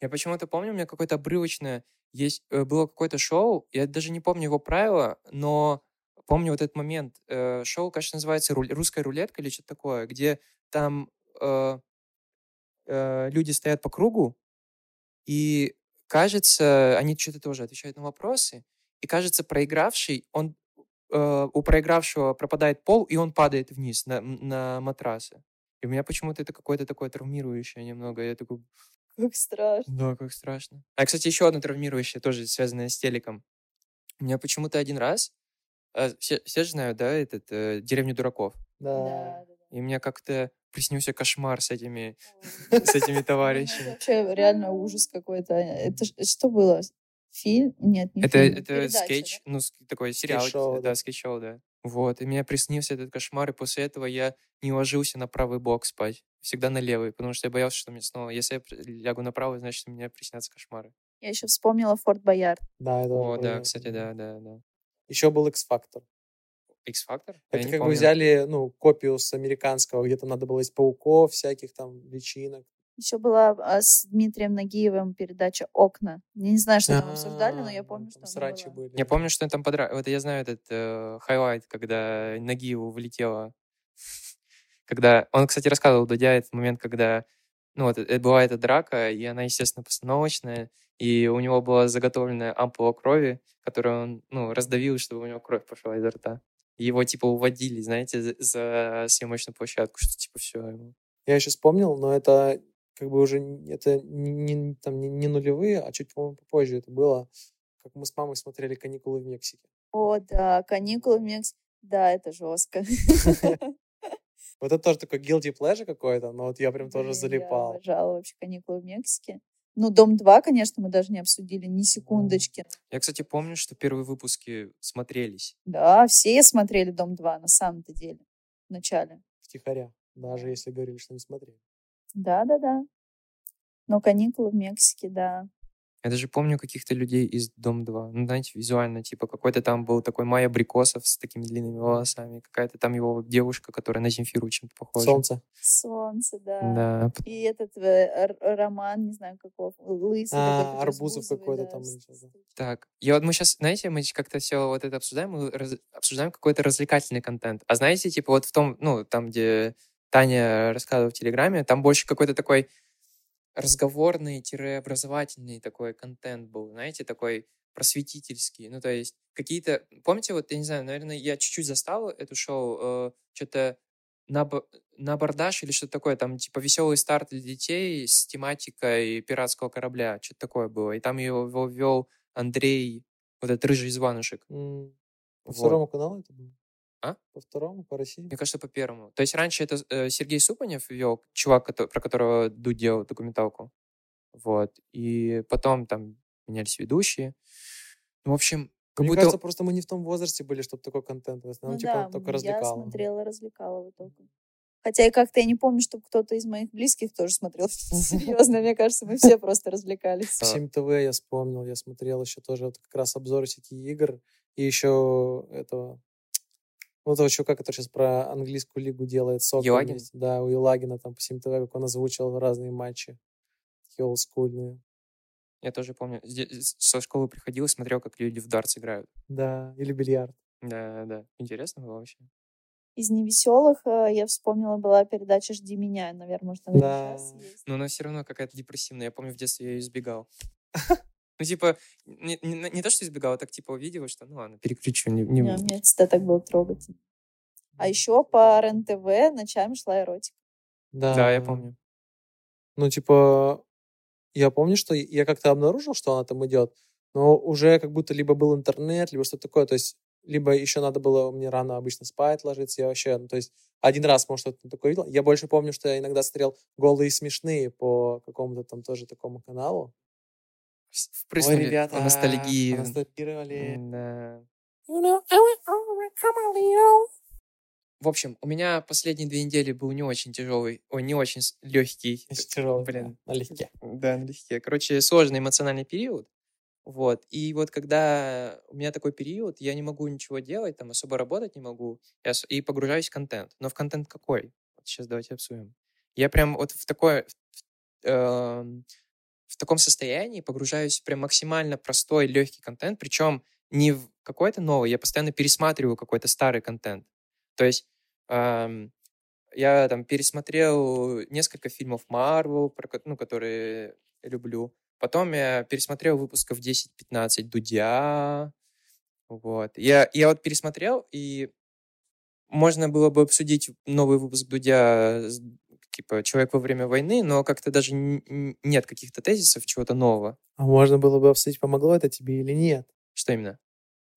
Я почему-то помню, у меня какое-то обрывочное есть э, было какое-то шоу, я даже не помню его правила, но помню вот этот момент. Э, шоу, кажется, называется «Руль- «Русская рулетка» или что-то такое, где там э, э, люди стоят по кругу, и кажется, они что-то тоже отвечают на вопросы, и кажется, проигравший, он э, у проигравшего пропадает пол, и он падает вниз на, на матрасы. И у меня почему-то это какое-то такое травмирующее немного. Я такой, Как страшно. да, как страшно. А, кстати, еще одно травмирующее, тоже связанное с телеком. У меня почему-то один раз, э, все, все же знают, да, этот, э, «Деревню дураков». Да. Да, да, И мне как-то приснился кошмар с этими, да. с этими Ну, товарищами. Вообще реально ужас какой-то. Это что было? Фильм? Нет, не Это, фильм. это передача, скетч, ну, с- такой сериал, Скетч-шоу, да, да. скетч-шоу, да. Вот, и мне приснился этот кошмар, и после этого я не ложился на правый бок спать, всегда на левый, потому что я боялся, что мне снова, если я лягу на правый, значит, у меня приснятся кошмары. Я еще вспомнила Форт Боярд. Да, это О, да, кстати, да, да, да. Еще был X-Factor. X-Factor? Я Это не как бы взяли, ну, копию с американского, где там надо было из пауков, всяких там личинок. Еще была а, с Дмитрием Нагиевым передача «Окна». Я не знаю, что там обсуждали, но я А, помню, да, что срачи были. Я помню, что там подра... Вот я знаю этот э, highlight, когда Нагиеву влетело. Когда... Он, кстати, рассказывал Дудю этот момент, когда... Ну, вот, э, была эта драка, и она, естественно, постановочная, и у него была заготовленная ампула крови, которую он, ну, раздавил, чтобы у него кровь пошла изо рта. Его, типа, уводили, знаете, за, за съемочную площадку, что, типа, все. Я еще вспомнил, но это как бы уже это не, не- там, не, не нулевые, а чуть, по-моему, попозже это было, как мы с мамой смотрели «Каникулы в Мексике». О, да, каникулы в Мекс. Да, это жестко. Вот это тоже такой guilty pleasure какой-то, но вот я прям тоже Блин, Я залипал. обожала вообще каникулы в Мексике. Ну, Дом 2, конечно, мы даже не обсудили ни секундочки. Я, кстати, помню, что первые выпуски смотрелись. Да, все смотрели Дом 2 на самом-то деле. В начале. Втихаря, даже если говорили, что не смотрели. Да, да, да. Но каникулы в Мексике, да. Я даже помню каких-то людей из Дом-2. Ну, знаете, визуально, типа, какой-то там был такой Майя Брикосов с такими длинными волосами, какая-то там его девушка, которая на Земфиру чем-то похожа. Солнце. Солнце, да. Да, И этот э, Р- Роман, не знаю какого, лысый А, с Арбузов какой-то да, там с- Так, и вот мы сейчас, знаете, мы как-то все вот это обсуждаем, мы раз- обсуждаем какой-то развлекательный контент. А знаете, типа вот в том, ну, там, где Таня рассказывала в Телеграме, там больше какой-то такой разговорный-образовательный такой контент был, знаете, такой просветительский. Ну, то есть какие-то... Помните, вот, я не знаю, наверное, я чуть-чуть застал эту шоу, э, что-то на, на абордаж или что-то такое, там, типа, веселый старт для детей с тематикой пиратского корабля, что-то такое было. И там его, вел Андрей, вот этот рыжий изванушек. М, По Вот. второму каналу это было? А? По второму, по России? Мне кажется, по первому. То есть раньше это э, Сергей Супанев вел, чувак, про которого Дудь делал документалку. Вот. И потом там менялись ведущие. Ну, в общем, как Мне будто... кажется, просто мы не в том возрасте были, чтобы такой контент. В основном, Ну типа, да, только я развлекал. смотрела, развлекала его только. Хотя и как-то я не помню, чтобы кто-то из моих близких тоже смотрел. Серьезно, мне кажется, мы все просто развлекались. По 7 ТВ я вспомнил, я смотрел еще тоже вот как раз обзоры сети игр. И еще этого... Вот этого чувака, который сейчас про английскую лигу делает. Елагин? вместе. Да, у Елагина там по 7 ТВ, как он озвучил разные матчи. Такие олдскульные. Я тоже помню. Со школы приходил и смотрел, как люди в дартс играют. Да, или бильярд. Да, да. Интересно было вообще. Из невеселых э, я вспомнила, была передача «Жди меня». Наверное, может, она Да. сейчас есть. Но она все равно какая-то депрессивная. Я помню, в детстве я ее избегал. Ну, типа, не, не- не то, что избегал, а так, типа, увидела, что, ну, ладно, переключу. Не, не- Не, Мне всегда так было трогательно. А еще по РЕН-ТВ ночами шла эротика. Да. Да, я помню. Ну, типа, я помню, что я как-то обнаружил, что она там идет, но уже как будто либо был интернет, либо что-то такое, то есть либо еще надо было мне рано обычно спать ложиться, я вообще, ну, то есть один раз, может, что-то такое видел. Я больше помню, что я иногда смотрел голые и смешные по какому-то там тоже такому каналу. Впрыснули Ой, ребята, ностальгии. поностальгировали. Да. You know, I went over, come on, Leo. В общем, у меня последние две недели был не очень тяжелый, ой, не очень легкий. Очень тяжело, Блин. да, налегке. Да, налегке. Короче, сложный эмоциональный период. Вот. И вот когда у меня такой период, я не могу ничего делать, там особо работать не могу, я и погружаюсь в контент. Но в контент какой? Вот сейчас давайте обсудим. Я прям вот в такое, в, эм, в таком состоянии погружаюсь в прям максимально простой, легкий контент, причем не в какой-то новый, я постоянно пересматриваю какой-то старый контент. То есть эм, я там пересмотрел несколько фильмов Marvel, про ну, которые люблю. Потом я пересмотрел выпусков 10-15 Дудя. Вот. Я, я вот пересмотрел, и можно было бы обсудить новый выпуск Дудя, с- типа «Человек во время войны», но как-то даже нет каких-то тезисов, чего-то нового. А можно было бы обсудить, помогло это тебе или нет? Что именно?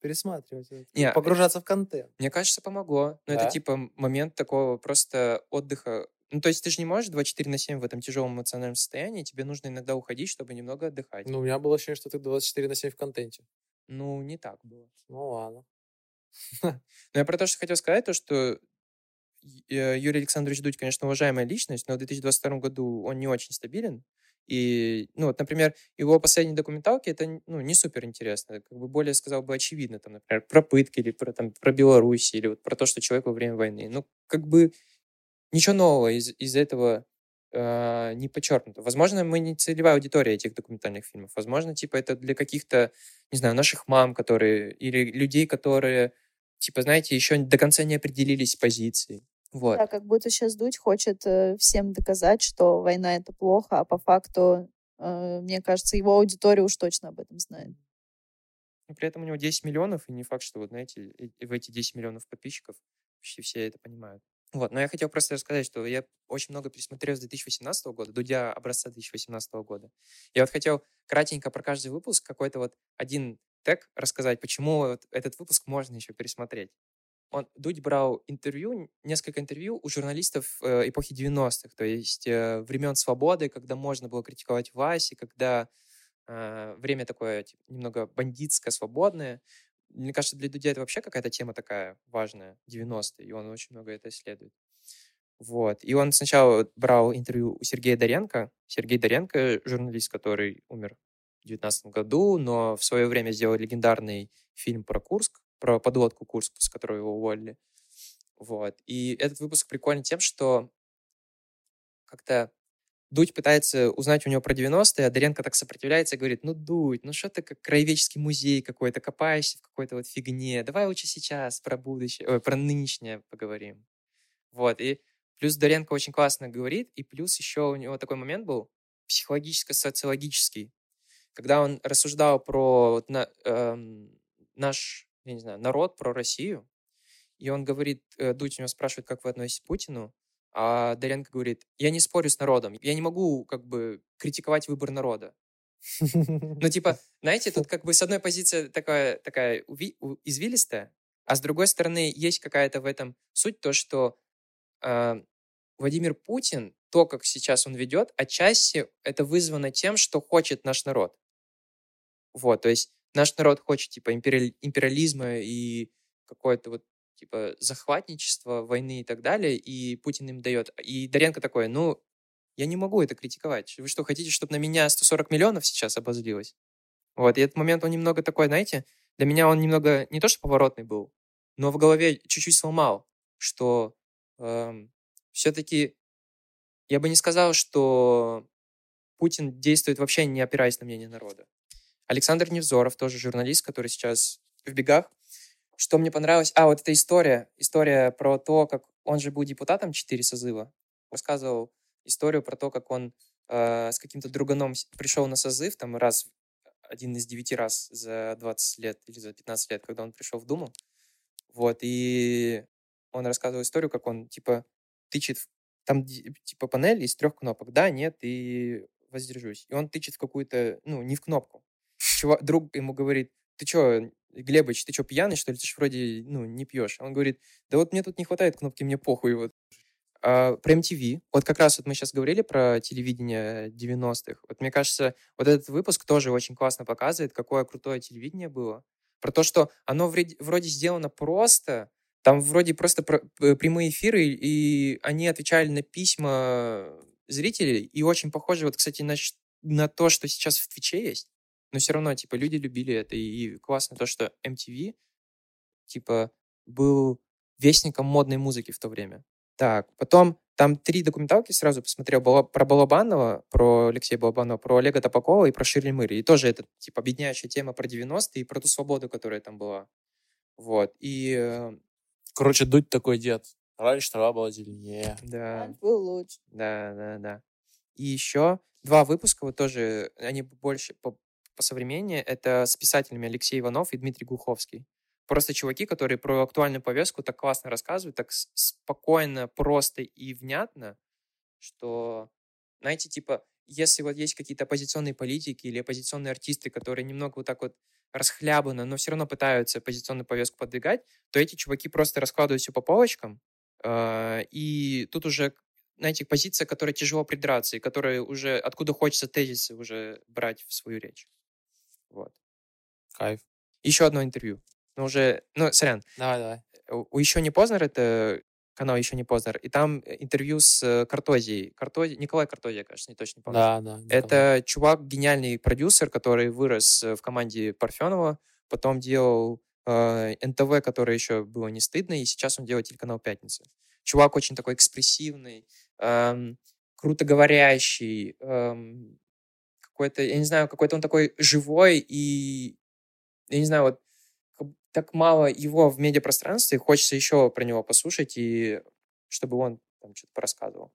Пересматривать. Не, погружаться в контент. Мне кажется, помогло. Но Да? это типа момент такого просто отдыха. Ну, то есть ты же не можешь 24 на 7 в этом тяжелом эмоциональном состоянии, тебе нужно иногда уходить, чтобы немного отдыхать. Ну, у меня было ощущение, что ты 24 на 7 в контенте. Ну, не так было. Ну, ладно. Но я про то, что хотел сказать, то, что Юрий Александрович Дудь, конечно, уважаемая личность, но в 2022 году он не очень стабилен. И, ну, вот, например, его последние документалки, это, ну, не супер интересно. Как бы более, сказал бы, очевидно, там, например, про пытки или про, там, про Беларусь, или вот про то, что человек во время войны. Ну, как бы ничего нового из, из этого э, не подчеркнуто. Возможно, мы не целевая аудитория этих документальных фильмов. Возможно, типа, это для каких-то, не знаю, наших мам, которые, или людей, которые, типа, знаете, еще до конца не определились с позицией. Вот. Да, как будто сейчас Дудь хочет э, всем доказать, что война — это плохо, а по факту, э, мне кажется, его аудитория уж точно об этом знает. Но при этом у него 10 миллионов, и не факт, что, вот, знаете, в эти 10 миллионов подписчиков почти все это понимают. Вот, но я хотел просто рассказать, что я очень много пересмотрел с 2018 года, Дудя образца 2018 года. Я вот хотел кратенько про каждый выпуск какой-то вот один тег рассказать, почему вот этот выпуск можно еще пересмотреть. Он, Дудь брал интервью, несколько интервью у журналистов э, эпохи 90-х, то есть э, времен свободы, когда можно было критиковать власть, и когда э, время такое типа, немного бандитское, свободное. Мне кажется, для Дудя это вообще какая-то тема такая важная, 90-е, и он очень много это исследует. Вот. И он сначала брал интервью у Сергея Доренко. Сергей Доренко, журналист, который умер в 19 году, но в свое время сделал легендарный фильм про Курск, про подлодку Курск, с которой его уволили. Вот. И этот выпуск прикольный тем, что как-то Дудь пытается узнать у него про 90-е, а Доренко так сопротивляется и говорит, ну, Дудь, ну что ты как краеведческий музей какой-то, копаешься в какой-то вот фигне, давай лучше сейчас про будущее, ой, про нынешнее поговорим. Вот, и плюс Доренко очень классно говорит, и плюс еще у него такой момент был психологическо-социологический, когда он рассуждал про вот на- эм, наш, я не знаю, народ, про Россию, и он говорит, э, Дудь у него спрашивает, как вы относитесь к Путину, а Доренко говорит, я не спорю с народом, я не могу как бы критиковать выбор народа. Ну, типа, знаете, тут как бы с одной позиции такая, такая извилистая, а с другой стороны есть какая-то в этом суть, то, что а, Владимир Путин, то, как сейчас он ведет, отчасти это вызвано тем, что хочет наш народ. Вот, то есть наш народ хочет, типа, империали- империализма и какое-то вот, типа, захватничество, войны и так далее, и Путин им дает. И Доренко такой, ну, я не могу это критиковать. Вы что, хотите, чтобы на меня 140 миллионов сейчас обозлилось? Вот, и этот момент, он немного такой, знаете, для меня он немного не то что поворотный был, но в голове чуть-чуть сломал, что все-таки я бы не сказал, что Путин действует вообще не опираясь на мнение народа. Александр Невзоров, тоже журналист, который сейчас в бегах, что мне понравилось? А, вот эта история. История про то, как он же был депутатом 4 созыва. Рассказывал историю про то, как он э, с каким-то друганом пришел на созыв, там раз, один из девяти раз за 20 лет или за 15 лет, когда он пришел в Думу. Вот, и он рассказывал историю, как он, типа, тычет, в- там, типа, панель из трех кнопок, да, нет, и воздержусь. И он тычет в какую-то, ну, не в кнопку. Чувак, друг ему говорит, ты чё, Глебыч, ты чё, пьяный, что ли? Ты ж вроде, ну, не пьешь. Он говорит, да вот мне тут не хватает кнопки, мне похуй. Вот. А, про MTV. Вот как раз вот мы сейчас говорили про телевидение 90-х. Вот мне кажется, вот этот выпуск тоже очень классно показывает, какое крутое телевидение было. Про то, что оно вроде, сделано просто, там вроде просто прямые эфиры, и они отвечали на письма зрителей, и очень похоже, вот, кстати, на, на то, что сейчас в Твиче есть. Но все равно, типа, люди любили это, и классно то, что MTV, типа, был вестником модной музыки в то время. Так, потом там три документалки сразу посмотрел Бала- про Балабанова, про Алексея Балабанова, про Олега Топакова и про Ширли Мыри. И тоже это, типа, объединяющая тема про 90-е и про ту свободу, которая там была. Вот, и э, Короче, дуть такой дед. Раньше трава была зеленее. да, Он был лучше. да, да, да. И еще два выпуска, вот тоже, они больше по, по современнее, это с писателями Алексей Иванов и Дмитрий Глуховский. Просто чуваки, которые про актуальную повестку так классно рассказывают, так спокойно, просто и внятно, что, знаете, типа, если вот есть какие-то оппозиционные политики или оппозиционные артисты, которые немного вот так вот расхлябанно, но все равно пытаются оппозиционную повестку подвигать, то эти чуваки просто раскладывают все по полочкам, э, и тут уже, знаете, позиция, которая тяжело придраться, и которая уже, откуда хочется тезисы уже брать в свою речь. Вот. Кайф. Еще одно интервью. Ну, уже, ну, сорян, Давай, давай. у у еще не Познер, это канал еще не Познер, и там э, интервью с э, Картозией. Картози... Николай Картозия, кажется, не точно помню. Да, да. Николай. Это чувак, гениальный продюсер, который вырос э, в команде Парфенова, потом делал э, НТВ, которое еще было не стыдно, и сейчас он делает телеканал «Пятница». Чувак очень такой экспрессивный, эм, круто говорящий, эм, какой-то, я не знаю, какой-то он такой живой, и, я не знаю, вот так мало его в медиапространстве, хочется еще про него послушать, и чтобы он там что-то порассказывал.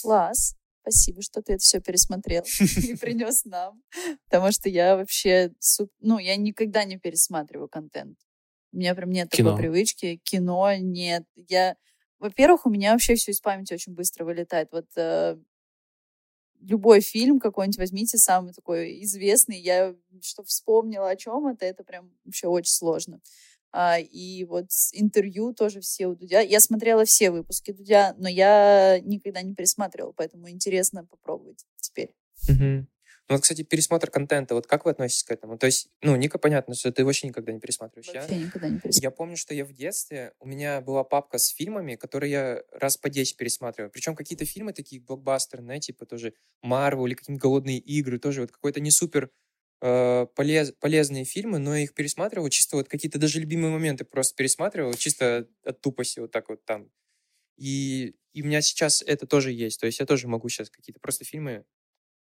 Класс. Спасибо, что ты это все пересмотрел и принес нам. Потому что я вообще... Ну, я никогда не пересматриваю контент. У меня прям нет Кино. такой привычки. Кино нет. Я... Во-первых, у меня вообще все из памяти очень быстро вылетает. Вот э, любой фильм какой-нибудь возьмите, самый такой известный, я что вспомнила о чем это, это прям вообще очень сложно. А, и вот интервью тоже все у Дудя. Я смотрела все выпуски Дудя, но я никогда не пересматривала, поэтому интересно попробовать теперь. Мгм. Ну вот, кстати, пересмотр контента, вот как вы относитесь к этому? То есть, ну, Ника, понятно, что ты вообще никогда не пересматриваешь. Я- Вообще никогда не пересматривала. Я помню, что я в детстве, у меня была папка с фильмами, которые я раз по 10 пересматривал. Причем какие-то фильмы такие блокбастеры, знаете, типа тоже Марвел или какие-нибудь голодные игры, тоже вот какой-то не супер э, полез- полезные фильмы, но я их пересматривал, чисто вот какие-то даже любимые моменты просто пересматривал, чисто от тупости вот так вот там. И, и у меня сейчас это тоже есть, то есть я тоже могу сейчас какие-то просто фильмы...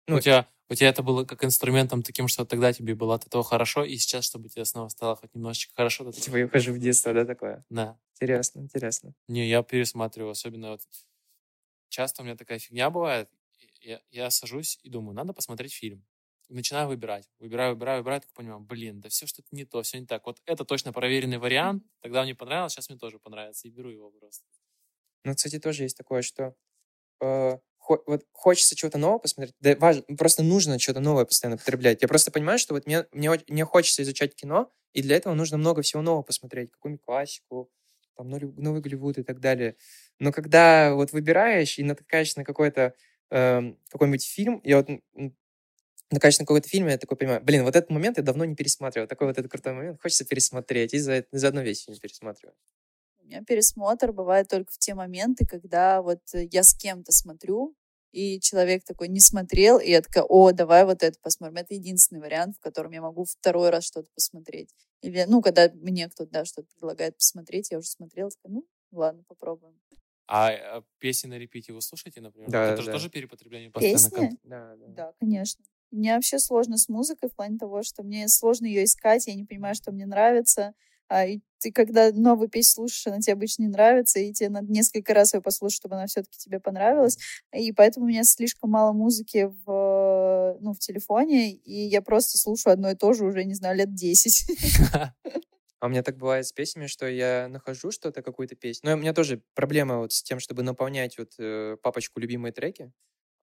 Ну, у, тебя, у тебя это было как инструментом таким, что тогда тебе было от этого хорошо, и сейчас, чтобы тебе снова стало хоть немножечко хорошо. этого- Типа я ухожу в детство, да, такое? Да. Интересно, интересно. Не, я пересматриваю, особенно вот часто у меня такая фигня бывает. Я, я сажусь и думаю, надо посмотреть фильм. Начинаю выбирать. Выбираю, выбираю, выбираю, так понимаю, блин, да все что-то не то, все не так. Вот это точно проверенный вариант. Тогда мне понравилось, сейчас мне тоже понравится. И беру его просто. Ну, кстати, тоже есть такое, что э, вот хочется чего-то нового посмотреть. Да, важно, просто нужно что-то новое постоянно потреблять. Я просто понимаю, что вот мне, мне, мне хочется изучать кино, и для этого нужно много всего нового посмотреть. Какую-нибудь классику, там, новый, Голливуд и так далее. Но когда вот выбираешь и натыкаешься на какой-то эм, какой-нибудь фильм, я вот натыкаешься на какой-то фильм, я такой понимаю, блин, вот этот момент я давно не пересматривал. Такой вот этот крутой момент, хочется пересмотреть, и за, заодно весь фильм пересматриваю. У меня пересмотр бывает только в те моменты, когда вот э, я с кем-то смотрю, и человек такой не смотрел, и я такая, о, давай вот это посмотрим. Это единственный вариант, в котором я могу второй раз что-то посмотреть. Или, ну, когда мне кто-то, да, что-то предлагает посмотреть, я уже смотрела, такая, ну, ладно, попробуем. А, а песни на репите вы слушаете, например? Да, это же да. тоже перепотребление постоянно. Песни? Да, да. Да, конечно. Мне вообще сложно с музыкой в плане того, что мне сложно ее искать, я не понимаю, что мне нравится. А, и ты когда новую песню слушаешь, она тебе обычно не нравится, и тебе надо несколько раз ее послушать, чтобы она все-таки тебе понравилась. И поэтому у меня слишком мало музыки в, ну, в телефоне, и я просто слушаю одно и то же уже, не знаю, лет 10. А у меня так бывает с песнями, что я нахожу что-то, какую-то песню. Но у меня тоже проблема вот с тем, чтобы наполнять вот э, папочку любимые треки.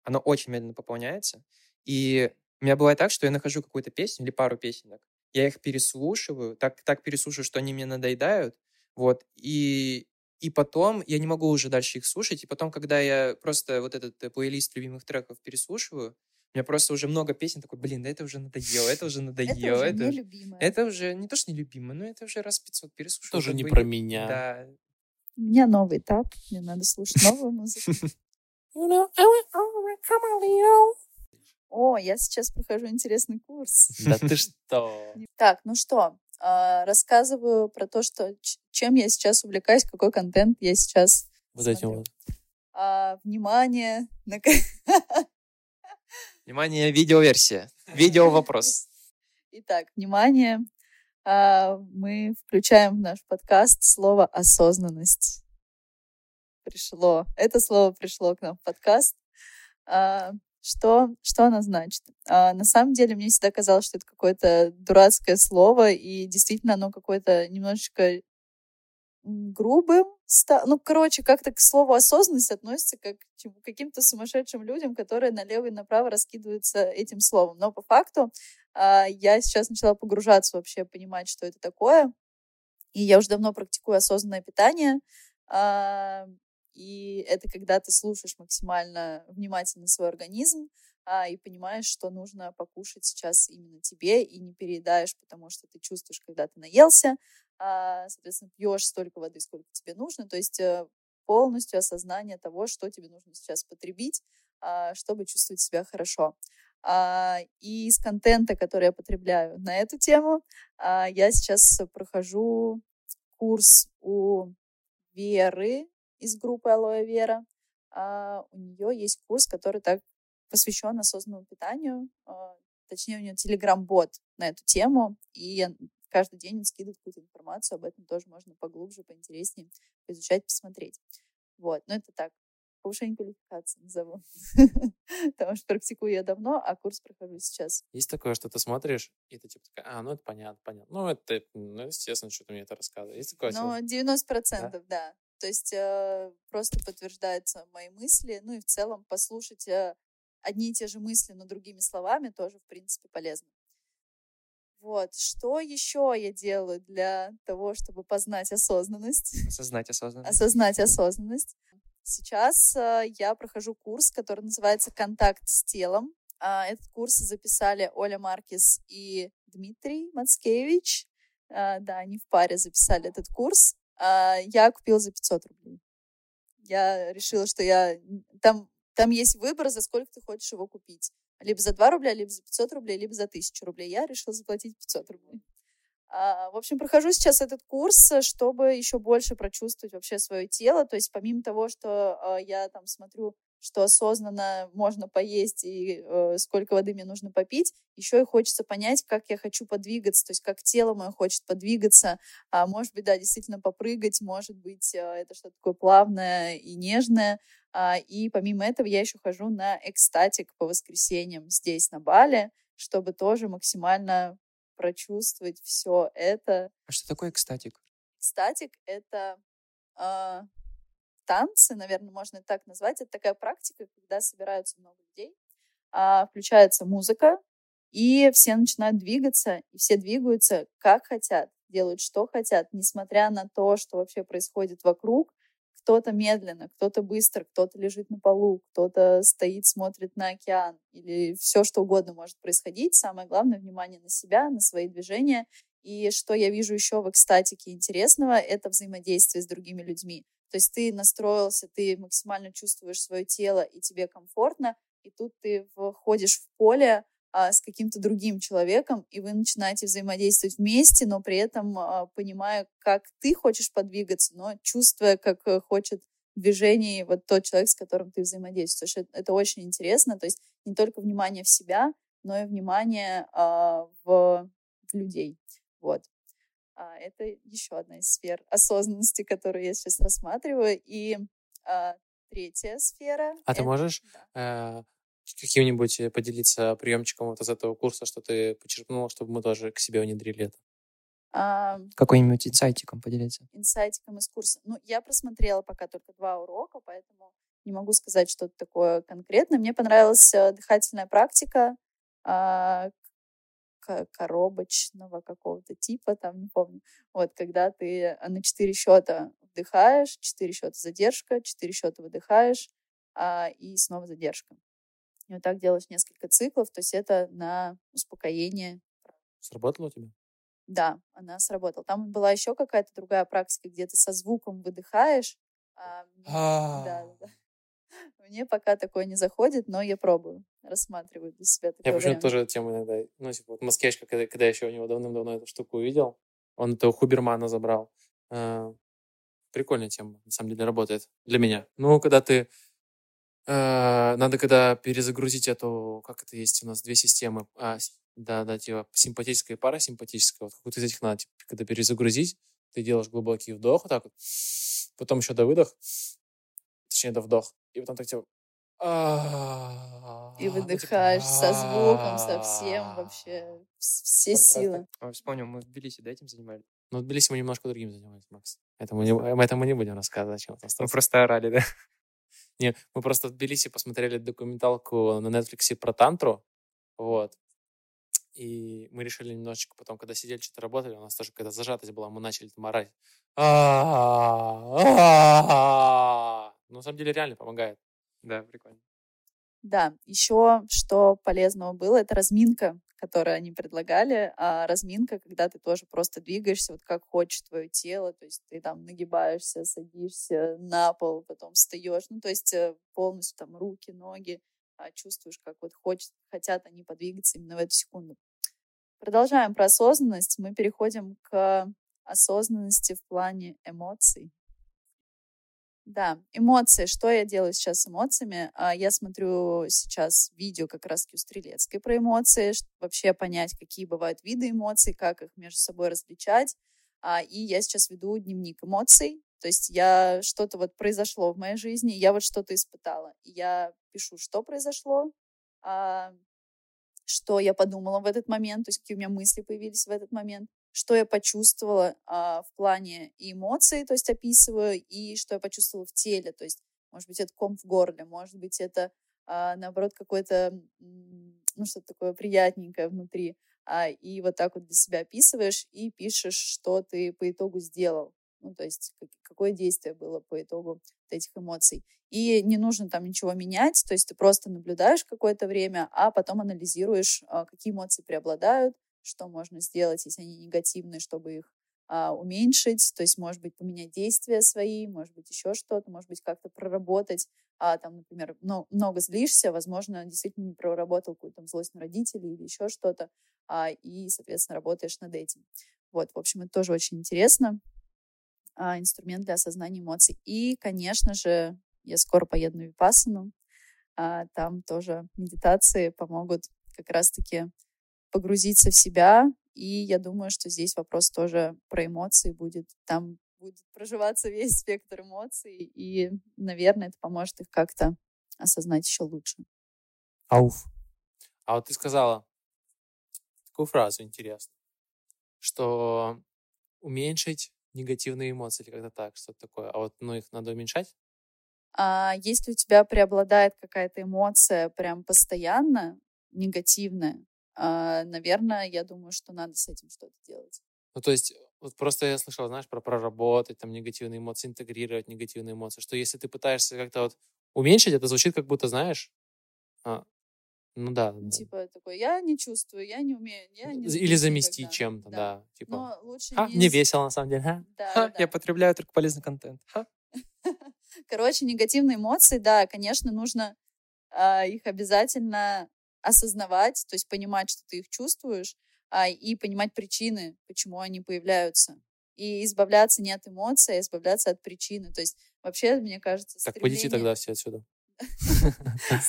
Она очень медленно пополняется. И у меня бывает так, что я нахожу какую-то песню или пару песенок, я их переслушиваю, так, так переслушаю, что они мне надоедают, вот, и, и потом я не могу уже дальше их слушать, и потом, когда я просто вот этот э, плейлист любимых треков переслушиваю, у меня просто уже много песен, такой, блин, да это уже надоело, это уже надоело. Это уже это, это уже не то, что нелюбимое, но это уже раз 500 переслушал. Тоже не про меня. Да. У меня новый этап, мне надо слушать новую музыку. О, я сейчас прохожу интересный курс. Да ты что? Так, ну что, а, рассказываю про то, что чем я сейчас увлекаюсь, какой контент я сейчас Вот этим вот. А, внимание, Внимание, видеоверсия. Видео вопрос. Итак, внимание. А, мы включаем в наш подкаст слово «осознанность». Пришло. Это слово пришло к нам в подкаст. Что, что оно значит? А, на самом деле, мне всегда казалось, что это какое-то дурацкое слово, и действительно оно какое-то немножечко грубым. Ну, короче, как-то к слову осознанность относится как к каким-то сумасшедшим людям, которые налево и направо раскидываются этим словом. Но по факту а, я сейчас начала погружаться вообще, понимать, что это такое. И я уже давно практикую осознанное питание. А, и это когда ты слушаешь максимально внимательно свой организм, а, и понимаешь, что нужно покушать сейчас именно тебе, и не переедаешь, потому что ты чувствуешь, когда ты наелся, а, соответственно, пьешь столько воды, сколько тебе нужно, то есть э, полностью осознание того, что тебе нужно сейчас потребить, а, чтобы чувствовать себя хорошо. А, и из контента, который я потребляю на эту тему, а, я сейчас прохожу курс у Веры из группы Алоэ Вера. А, у нее есть курс, который так посвящен осознанному питанию. А, точнее, у нее телеграм-бот на эту тему. И каждый день он скидывает какую-то информацию. Об этом тоже можно поглубже, поинтереснее поизучать, посмотреть. Вот. Но это так, повышение квалификации назову. Потому что практикую я давно, а курс прохожу сейчас. Есть такое, что ты смотришь, и ты типа такая, а, ну это понятно, понятно. Ну, это, ну, естественно, что ты мне это рассказываешь. Есть такое? Ну, 90%, да. да. То есть э, просто подтверждаются мои мысли. Ну и в целом послушать э, одни и те же мысли, но другими словами тоже, в принципе, полезно. Вот. Что еще я делаю для того, чтобы познать осознанность? Осознать осознанность. Осознать осознанность. Сейчас э, я прохожу курс, который называется «Контакт с телом». Э, этот курс записали Оля Маркис и Дмитрий Мацкевич. Э, да, они в паре записали этот курс. А, я купила за 500 рублей. Я решила, что я... Там, там есть выбор, за сколько ты хочешь его купить. Либо за 2 рубля, либо за 500 рублей, либо за 1000 рублей. Я решила заплатить 500 рублей. А, в общем, прохожу сейчас этот курс, чтобы еще больше прочувствовать вообще свое тело. То есть помимо того, что а, я там смотрю что осознанно можно поесть и э, сколько воды мне нужно попить, еще и хочется понять, как я хочу подвигаться, то есть как тело мое хочет подвигаться, а может быть, да, действительно попрыгать, может быть, э, это что-то такое плавное и нежное, а, и помимо этого я еще хожу на экстатик по воскресеньям здесь, на Бали, чтобы тоже максимально прочувствовать все это. А что такое экстатик? Экстатик — это э, танцы, наверное, можно так назвать. Это такая практика, когда собираются много людей, а, включается музыка, и все начинают двигаться, и все двигаются как хотят, делают что хотят, несмотря на то, что вообще происходит вокруг. Кто-то медленно, кто-то быстро, кто-то лежит на полу, кто-то стоит, смотрит на океан, или все что угодно может происходить. Самое главное — внимание на себя, на свои движения. И что я вижу еще в экстатике интересного, это взаимодействие с другими людьми. То есть ты настроился, ты максимально чувствуешь свое тело, и тебе комфортно, и тут ты входишь в поле а, с каким-то другим человеком, и вы начинаете взаимодействовать вместе, но при этом а, понимая, как ты хочешь подвигаться, но чувствуя, как э, хочет движений вот тот человек, с которым ты взаимодействуешь. Это, это очень интересно. То есть не только внимание в себя, но и внимание а, в, в людей. Вот. А, это еще одна из сфер осознанности, которую я сейчас рассматриваю. И а, третья сфера. А ты это- можешь да. э, каким-нибудь э, поделиться приемчиком вот из этого курса, что ты почерпнула, чтобы мы тоже к себе внедрили это? А, Какой-нибудь инсайтиком поделиться. инсайтиком из курса. Ну, я просмотрела пока только два урока, поэтому не могу сказать что-то такое конкретное. Мне понравилась э, дыхательная практика а, коробочного какого-то типа, там, не помню. Вот, когда ты э, на четыре счета вдыхаешь, четыре счета задержка, четыре счета выдыхаешь, а, и снова задержка. И вот так делаешь несколько циклов, то есть это на успокоение Сработало у тебя? да, она сработала. Там была еще какая-то другая практика, где ты со звуком выдыхаешь. а да, да, да. Мне пока такое не заходит, но я пробую, рассматриваю для себя Я такой почему-то тоже эту тему иногда... Ну, типа, вот Маскешка, когда, когда я еще у него давным-давно эту штуку увидел, он это у Хубермана забрал. Э, прикольная тема, на самом деле, работает для меня. Ну, когда ты... э, надо, когда перезагрузить эту... Как это есть у нас? Две системы. А, да, да, типа симпатическая и парасимпатическая. Вот какую-то из этих надо, типа, когда перезагрузить, ты делаешь глубокий вдох вот так вот, потом еще до выдох, точнее, до вдох, и потом так типа... И ну, типа, выдыхаешь со звуком, со всем вообще, вс- все силы. А, Вспомнил, мы в Тбилиси, да, этим занимались? Ну, в Тбилиси мы немножко другим занимались, Макс. Это мы не, мы это мы не будем рассказывать, чем это Мы просто орали, да? Не, мы просто в Тбилиси посмотрели документалку на Netflix про тантру, вот. И мы решили немножечко потом, когда сидели, что-то работали, у нас тоже какая-то зажатость была, мы начали там орать. А-а-а. Ну, на самом деле, реально помогает. Да, прикольно. Да, еще что полезного было, это разминка, которую они предлагали. А разминка, когда ты тоже просто двигаешься, вот как хочет твое тело, то есть ты там нагибаешься, садишься на пол, потом встаешь, ну то есть э, полностью там руки, ноги, а, чувствуешь, как вот хочет, хотят они подвигаться именно в эту секунду. Продолжаем про осознанность. Мы переходим к осознанности в плане эмоций. Да, эмоции. Что я делаю сейчас с эмоциями? А, Я смотрю сейчас видео как раз у Стрелецкой про эмоции, вообще понять, какие бывают виды эмоций, как их между собой различать. А, И я сейчас веду дневник эмоций. То есть я что-то вот произошло в моей жизни, я вот что-то испытала. Я пишу, что произошло, а, что я подумала в этот момент, то есть какие у меня мысли появились в этот момент, что я почувствовала а, в плане эмоций, то есть описываю, и что я почувствовала в теле, то есть, может быть, это ком в горле, может быть, это, а, наоборот, какое-то, ну, что-то такое приятненькое внутри, А, и вот так вот для себя описываешь и пишешь, что ты по итогу сделал, ну, то есть как- какое действие было по итогу вот этих эмоций. И не нужно там ничего менять, то есть ты просто наблюдаешь какое-то время, а потом анализируешь, а, какие эмоции преобладают, что можно сделать, если они негативные, чтобы их а, уменьшить, то есть, может быть, поменять действия свои, может быть, еще что-то, может быть, как-то проработать, а, там, например, но, много злишься, возможно, действительно не проработал какую-то злость на родителей или еще что-то, а, и, соответственно, работаешь над этим. Вот, в общем, это тоже очень интересно. А, инструмент для осознания эмоций. И, конечно же, я скоро поеду на Випассану. А, там тоже медитации помогут как раз-таки погрузиться в себя. И я думаю, что здесь вопрос тоже про эмоции будет. Там будет проживаться весь спектр эмоций. И, наверное, это поможет их как-то осознать еще лучше. Ауф. А вот ты сказала такую фразу интересную, что уменьшить негативные эмоции или как-то так, что-то такое. А вот ну, их надо уменьшать? А если у тебя преобладает какая-то эмоция прям постоянно негативная, наверное, я думаю, что надо с этим что-то делать. Ну, то есть, вот просто я слышал, знаешь, про проработать там негативные эмоции, интегрировать негативные эмоции, что если ты пытаешься как-то вот уменьшить, это звучит как будто, знаешь, а, ну да, Ну, да. Типа такой, я не чувствую, я не умею, я не или заместить никогда». чем-то, да. Типа, Но лучше «Ха, не... мне весело на самом деле, ха?» Да, Ха, да, я да. потребляю только полезный контент. Ха. Короче, негативные эмоции, да, конечно, нужно а, их обязательно осознавать, то есть понимать, что ты их чувствуешь, а, и понимать причины, почему они появляются. И избавляться не от эмоций, а избавляться от причины. То есть вообще, мне кажется, Так, пойдите стремление- тогда все отсюда.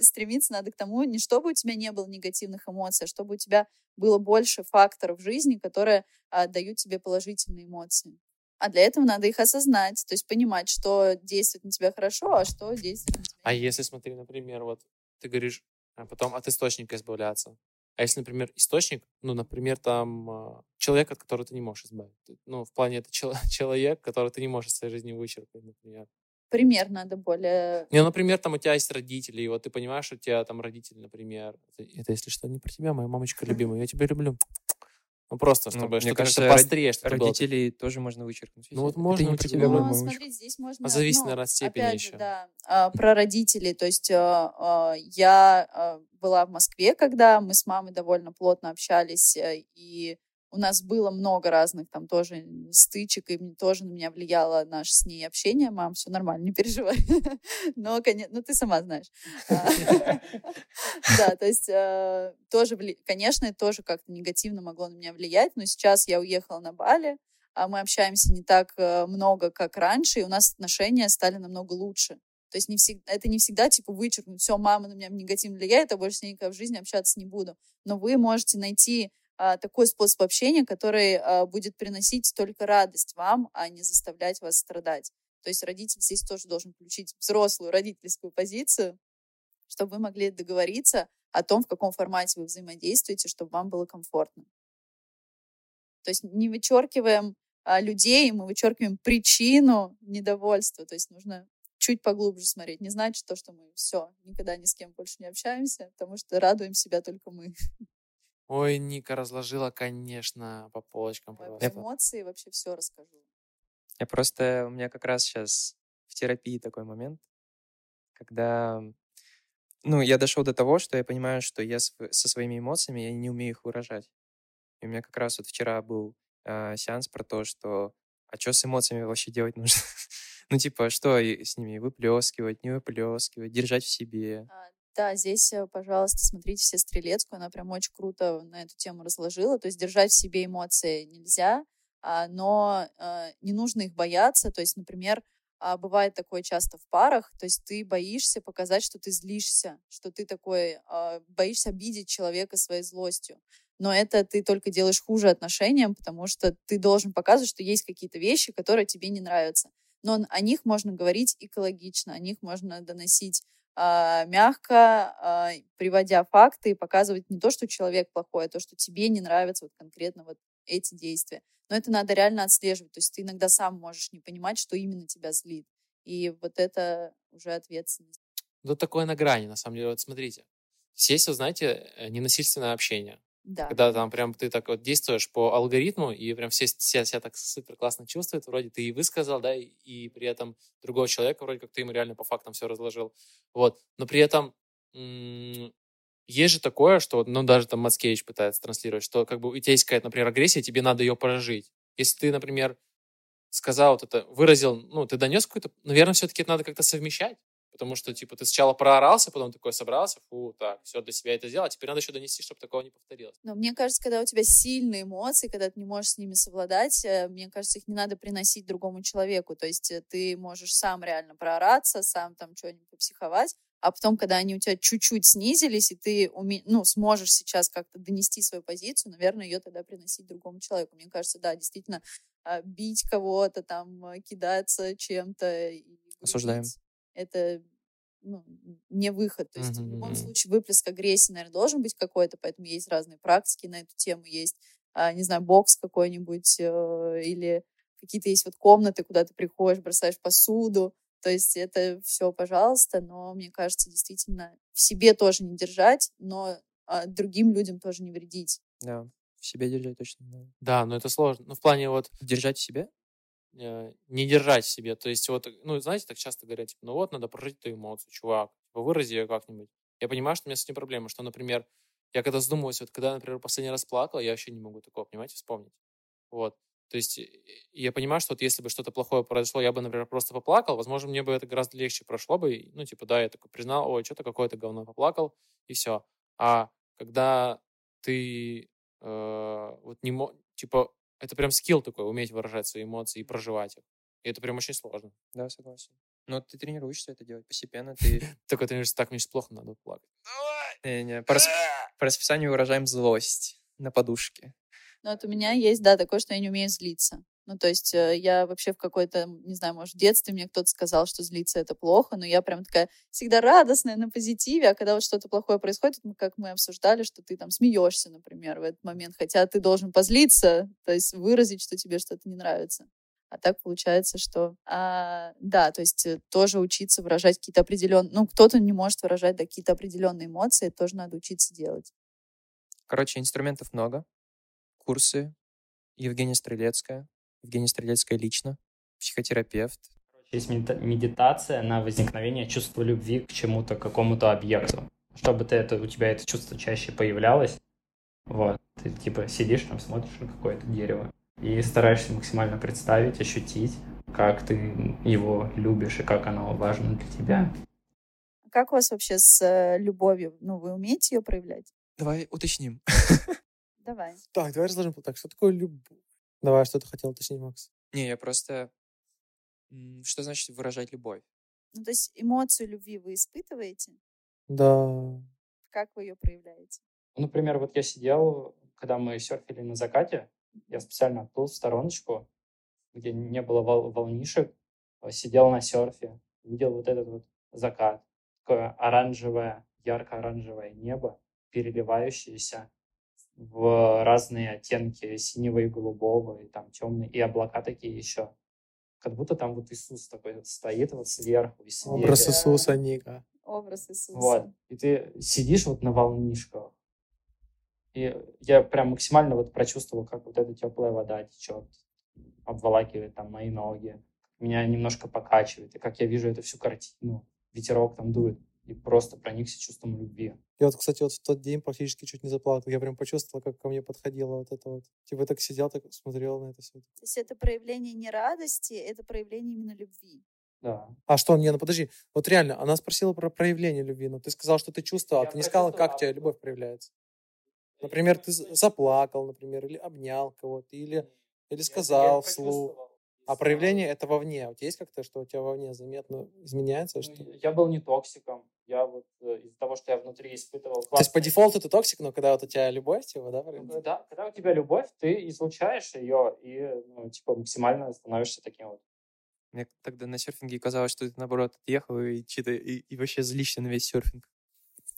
Стремиться надо к тому, не чтобы у тебя не было негативных эмоций, а чтобы у тебя было больше факторов в жизни, которые а, дают тебе положительные эмоции. А для этого надо их осознать, то есть понимать, что действует на тебя хорошо, а что действует на тебя А если, смотри, например, вот ты говоришь, а потом от источника избавляться. А если, например, источник, ну, например, там а, человек, от которого ты не можешь избавиться. Ну, в плане это чел- человек, которого ты не можешь из своей жизни вычеркнуть, например. Пример надо более... Не, ну, например, там у тебя есть родители, и вот ты понимаешь, что у тебя там родители, например. Это, это, если что, не про тебя, моя мамочка любимая, я тебя люблю. Ну, просто, Ну, чтобы мне что-то кажется, пострее, было. Родителей тоже можно вычеркнуть. Ну, вот Это можно не тебя, моя Ну, мамочка. смотри, здесь можно... А зависит, ну, наверное, от степени опять же, еще. да, а, про родителей. То есть а, а, я а, была в Москве, когда мы с мамой довольно плотно общались, э, и у нас было много разных там тоже стычек, и тоже на меня влияло наше с ней общение. Мам, все нормально, не переживай. Но, конечно, ну ты сама знаешь. А, Да, то есть э, тоже, конечно, это тоже как-то негативно могло на меня влиять, но сейчас я уехала на Бали, а мы общаемся не так э, много, как раньше, и у нас отношения стали намного лучше. То есть не всегда, это не всегда типа вычеркнуть, все, мама на меня негативно влияет, а больше с ней никогда в жизни общаться не буду. Но вы можете найти такой способ общения, который а, будет приносить только радость вам, а не заставлять вас страдать. То есть родитель здесь тоже должен включить взрослую родительскую позицию, чтобы вы могли договориться о том, в каком формате вы взаимодействуете, чтобы вам было комфортно. То есть не вычеркиваем а, людей, мы вычеркиваем причину недовольства. То есть нужно чуть поглубже смотреть. Не значит то, что мы все, никогда ни с кем больше не общаемся, потому что радуем себя только мы. Ой, Ника разложила, конечно, по полочкам просто. эмоции вообще все расскажу. Я просто, у меня как раз сейчас в терапии такой момент, когда, ну, я дошел до того, что я понимаю, что я со своими эмоциями, я не умею их выражать. И у меня как раз вот вчера был а, сеанс про то, что, а что с эмоциями вообще делать нужно? ну, типа, что с ними выплескивать, не выплескивать, держать в себе. А, Да, здесь, э, пожалуйста, смотрите все Стрелецкую, она прям очень круто на эту тему разложила. То есть держать в себе эмоции нельзя, а, но э, не нужно их бояться. То есть, например, а, бывает такое часто в парах, то есть ты боишься показать, что ты злишься, что ты такой, а, боишься обидеть человека своей злостью. Но это ты только делаешь хуже отношениям, потому что ты должен показывать, что есть какие-то вещи, которые тебе не нравятся. Но о них можно говорить экологично, о них можно доносить мягко, а, приводя факты и показывать не то, что человек плохой, а то, что тебе не нравятся вот конкретно вот эти действия. Но это надо реально отслеживать. То есть ты иногда сам можешь не понимать, что именно тебя злит. И вот это уже ответственность. Ну, такое на грани, на самом деле. Вот смотрите. Есть, вот, знаете, э, ненасильственное общение. Да. Когда там прям ты так вот действуешь по алгоритму, и прям все себя, себя так супер классно чувствуют, вроде ты и высказал, да, и, при этом другого человека вроде как ты ему реально по фактам все разложил. Вот. Но при этом есть же такое, что, ну, даже там Мацкевич пытается транслировать, что как бы у тебя есть какая-то, например, агрессия, тебе надо ее прожить. Если ты, например, сказал вот это, выразил, ну, ты донес какую-то, наверное, все-таки это надо как-то совмещать. Потому что, типа, ты сначала проорался, потом такой собрался, фу, так, все, для себя это сделал, а теперь надо еще донести, чтобы такого не повторилось. Но мне кажется, когда у тебя сильные эмоции, когда ты не можешь с ними совладать, э, мне кажется, их не надо приносить другому человеку. То есть э, ты можешь сам реально проораться, сам там что-нибудь попсиховать, а потом, когда они у тебя чуть-чуть снизились, и ты уме... ну, сможешь сейчас как-то донести свою позицию, наверное, ее тогда приносить другому человеку. Мне кажется, да, действительно, а, бить кого-то, там, а, кидаться чем-то. и Осуждаем. Это ну, не выход. То есть в любом случае выплеск агрессии, наверное, должен быть какой-то, поэтому есть разные практики на эту тему. Есть, а, не знаю, бокс какой-нибудь э, или какие-то есть вот комнаты, куда ты приходишь, бросаешь посуду. То есть это все, пожалуйста, но мне кажется, действительно в себе тоже не держать, но а, другим людям тоже не вредить. Да, в себе держать точно надо. Да, но это сложно. Ну, в плане вот Держать в себе? Э, не держать в себе. То есть вот, ну, знаете, так часто говорят, типа, ну вот, надо прожить эту эмоцию, чувак, типа, вырази ее как-нибудь. Я понимаю, что у меня с этим проблема, что, например, я когда задумываюсь, вот когда, например, последний раз плакал, я вообще не могу такого, понимаете, вспомнить. Вот. То есть и я понимаю, что вот если бы что-то плохое произошло, я бы, например, просто поплакал, возможно, мне бы это гораздо легче прошло бы. Ну, типа, да, я такой признал, ой, что-то какое-то говно поплакал, и все. А когда ты э, вот не мо... типа, это прям скилл такой, уметь выражать свои эмоции и проживать их. И это прям очень сложно. Да, согласен. Но ты тренируешься это делать постепенно. Ты Только говоришь, так, мне сейчас плохо, надо плакать. Не-не, по, рас- по расписанию выражаем злость на подушке. Но вот у меня есть, да, такое, что я не умею злиться. Ну, то есть э, я вообще в какой-то, не знаю, может, в детстве мне кто-то сказал, что злиться это плохо, но я прям такая всегда радостная, на позитиве, а когда вот что-то плохое происходит, как мы обсуждали, что ты там смеешься, например, в этот момент, хотя ты должен позлиться, то есть выразить, что тебе что-то не нравится. А так получается, что, а, да, то есть э, тоже учиться выражать какие-то определенные, ну, кто-то не может выражать да, какие-то определенные эмоции, тоже надо учиться делать. Короче, инструментов много. Курсы. Евгения Стрелецкая. Евгения Стрелецкая лично. Психотерапевт. Есть медита- медитация на возникновение чувства любви к чему-то, к какому-то объекту. Чтобы ты это, у тебя это чувство чаще появлялось, вот, ты типа сидишь там, смотришь на какое-то дерево и стараешься максимально представить, ощутить, как ты его любишь и как оно важно для тебя. Как у вас вообще с э, любовью? Ну, вы умеете ее проявлять? Давай уточним. Давай. Так, давай разложим так. Что такое любовь? Давай, что ты хотел уточнить, Макс? Не, я просто... Что значит выражать любовь? Ну, то есть эмоцию любви вы испытываете? Да. Как вы ее проявляете? Например, вот я сидел, когда мы серфили на закате, я специально отплыл в стороночку, где не было вол- волнишек, э, сидел на серфе, видел вот этот вот закат, такое оранжевое, ярко-оранжевое небо, переливающееся в разные оттенки синего и голубого, и там темные, и облака такие еще. Как будто там вот Иисус такой вот стоит вот сверху и светит. Образ Иисуса, Ника. Образ Иисуса. Вот. И ты сидишь вот на волнишках. И я прям максимально вот прочувствовал, как вот эта теплая вода течет, обволакивает там мои ноги, меня немножко покачивает, и как я вижу эту всю картину, ветерок там дует, и просто проникся чувством любви. Я вот, кстати, вот в тот день практически чуть не заплакал. Я прям почувствовал, как ко мне подходило вот это вот. Типа так сидел, так смотрел на это все. То есть это проявление не радости, это проявление именно любви. Да. А что, не, ну подожди. Вот реально, она спросила про проявление любви, но ты сказал, что ты чувствовал, а Я ты не сказала, прочувствовал, как у тебя любовь проявляется. Например, ты заплакал, например, или обнял кого-то, или, или сказал вслух. А проявление это вовне. У тебя есть как-то, что у тебя вовне заметно изменяется? Ну, Что... я- Я был не токсиком. Я вот э, из-за того, что я внутри испытывал То есть по дефолту ты токсик, но когда вот у тебя любовь, типа, да? Ну? Да, когда у тебя любовь, ты излучаешь ее и, ну, типа, максимально становишься таким вот. Мне тогда на серфинге казалось, что ты, наоборот, отъехал и, чё-то- и, и вообще злишься на весь серфинг.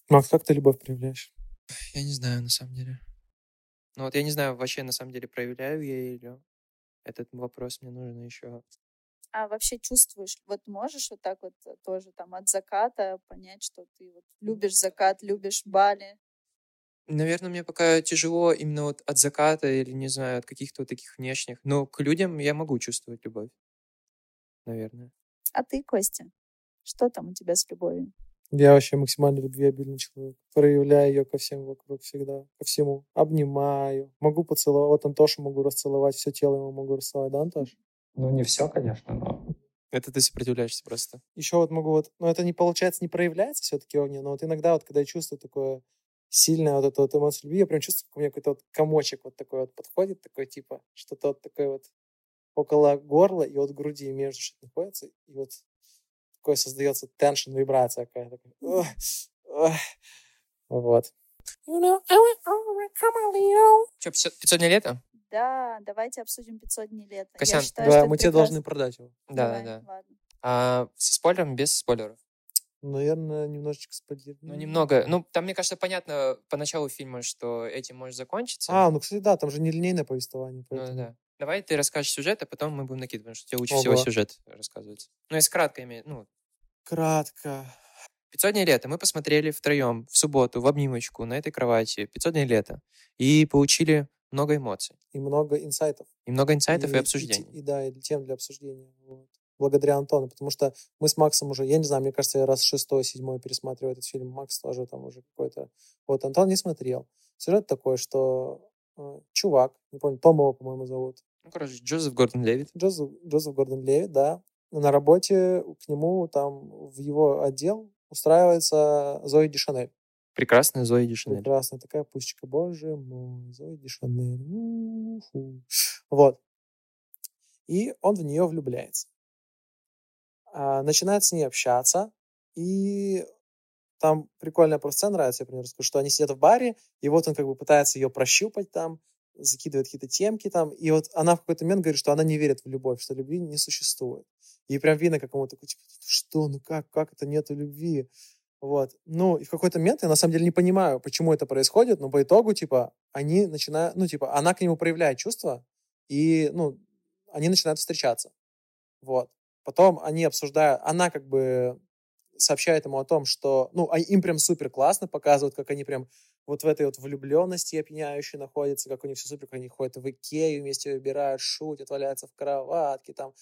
Макс, как ты любовь проявляешь? Я не знаю, на самом деле. Ну вот я не знаю, вообще на самом деле проявляю я или этот вопрос мне нужно еще. А вообще чувствуешь, вот можешь вот так вот э, тоже там от заката понять, что ты вот любишь закат, любишь Бали? Наверное, мне пока тяжело именно вот от заката или, не знаю, от каких-то вот таких внешних. Но к людям я могу чувствовать любовь. Наверное. А ты, Костя, что там у тебя с любовью? Я вообще максимально любвеобильный человек. Проявляю ее ко всем вокруг всегда. Ко всему. Обнимаю. Могу поцеловать. Вот Антошу могу расцеловать. Все тело ему могу расцеловать. Да, Антош? Ну, не все, конечно, но Это ты сопротивляешься просто. Еще вот могу вот... Но это не получается, не проявляется все-таки во мне. Но вот иногда вот, когда я чувствую такое сильное вот это вот эмоцию любви, я прям чувствую, как у меня какой-то вот комочек вот такой вот подходит, такой типа, что-то вот такое вот около горла и от груди между что-то находится. И вот такое создается теншн, вибрация какая-то. такая. Ох, ох. Вот. Что, 500, 500 дней лета? Да, давайте обсудим 500 дней лета. Косян, считаю, Да, мы тебе прекрасно. должны продать его. Да, Давай, да, да. Ладно. А со спойлером, без спойлеров? Наверное, немножечко спойлер. Ну, немного. Ну, там, мне кажется, понятно по началу фильма, что этим может закончиться. А, ну, кстати, да, там же нелинейное повествование. Ну, поэтому- да. Давай ты расскажешь сюжет, а потом мы будем накидывать, потому что тебе лучше всего Ого. сюжет рассказывается. Ну, если кратко имеет, ну, Кратко. 500 дней лета мы посмотрели втроем в субботу в обнимочку на этой кровати 500 дней лета и получили много эмоций И много инсайтов. и много инсайтов и, те- обсуждений. И, да, и тем для обсуждения. Вот. Благодаря Антону, потому что мы с Максом уже, я не знаю, мне кажется, я раз шестой, седьмой пересматриваю этот фильм. Макс тоже там уже какой-то... Вот, Антон не смотрел. Сюжет такой, что э, чувак, не помню, Том его, по-моему, зовут, Ну, короче, Джозеф Гордон Левит. Джозеф, Джозеф Гордон Левит, да, на работе к нему там в его отдел устраивается Зои Дешанель. Прекрасная Зои Дешанель. Прекрасная такая пусечка. Боже мой, Зои Дешанель. У-ху. Вот. И он в нее влюбляется. а, начинает с ней общаться, и там прикольная просто сцена нравится, я нее расскажу, что они сидят в баре, и вот он как бы пытается ее прощупать там, закидывает какие-то темки там, и вот она в какой-то момент говорит, что она не верит в любовь, что любви не существует. И прям видно, как ему такой, типа, что, ну как, как это нету любви? Вот. Ну, и в какой-то момент я на самом деле не понимаю, почему это происходит, но по итогу, типа, они начинают, ну, типа, она к нему проявляет чувства, и, ну, они начинают встречаться. Вот. Потом они обсуждают, она как бы сообщает ему о том, что, ну, а им прям супер классно показывают, как они прям вот в этой вот влюбленности опьяняющей находятся, как у них все супер, как они ходят в Икею, вместе выбирают, шутят, валяются в кроватке там.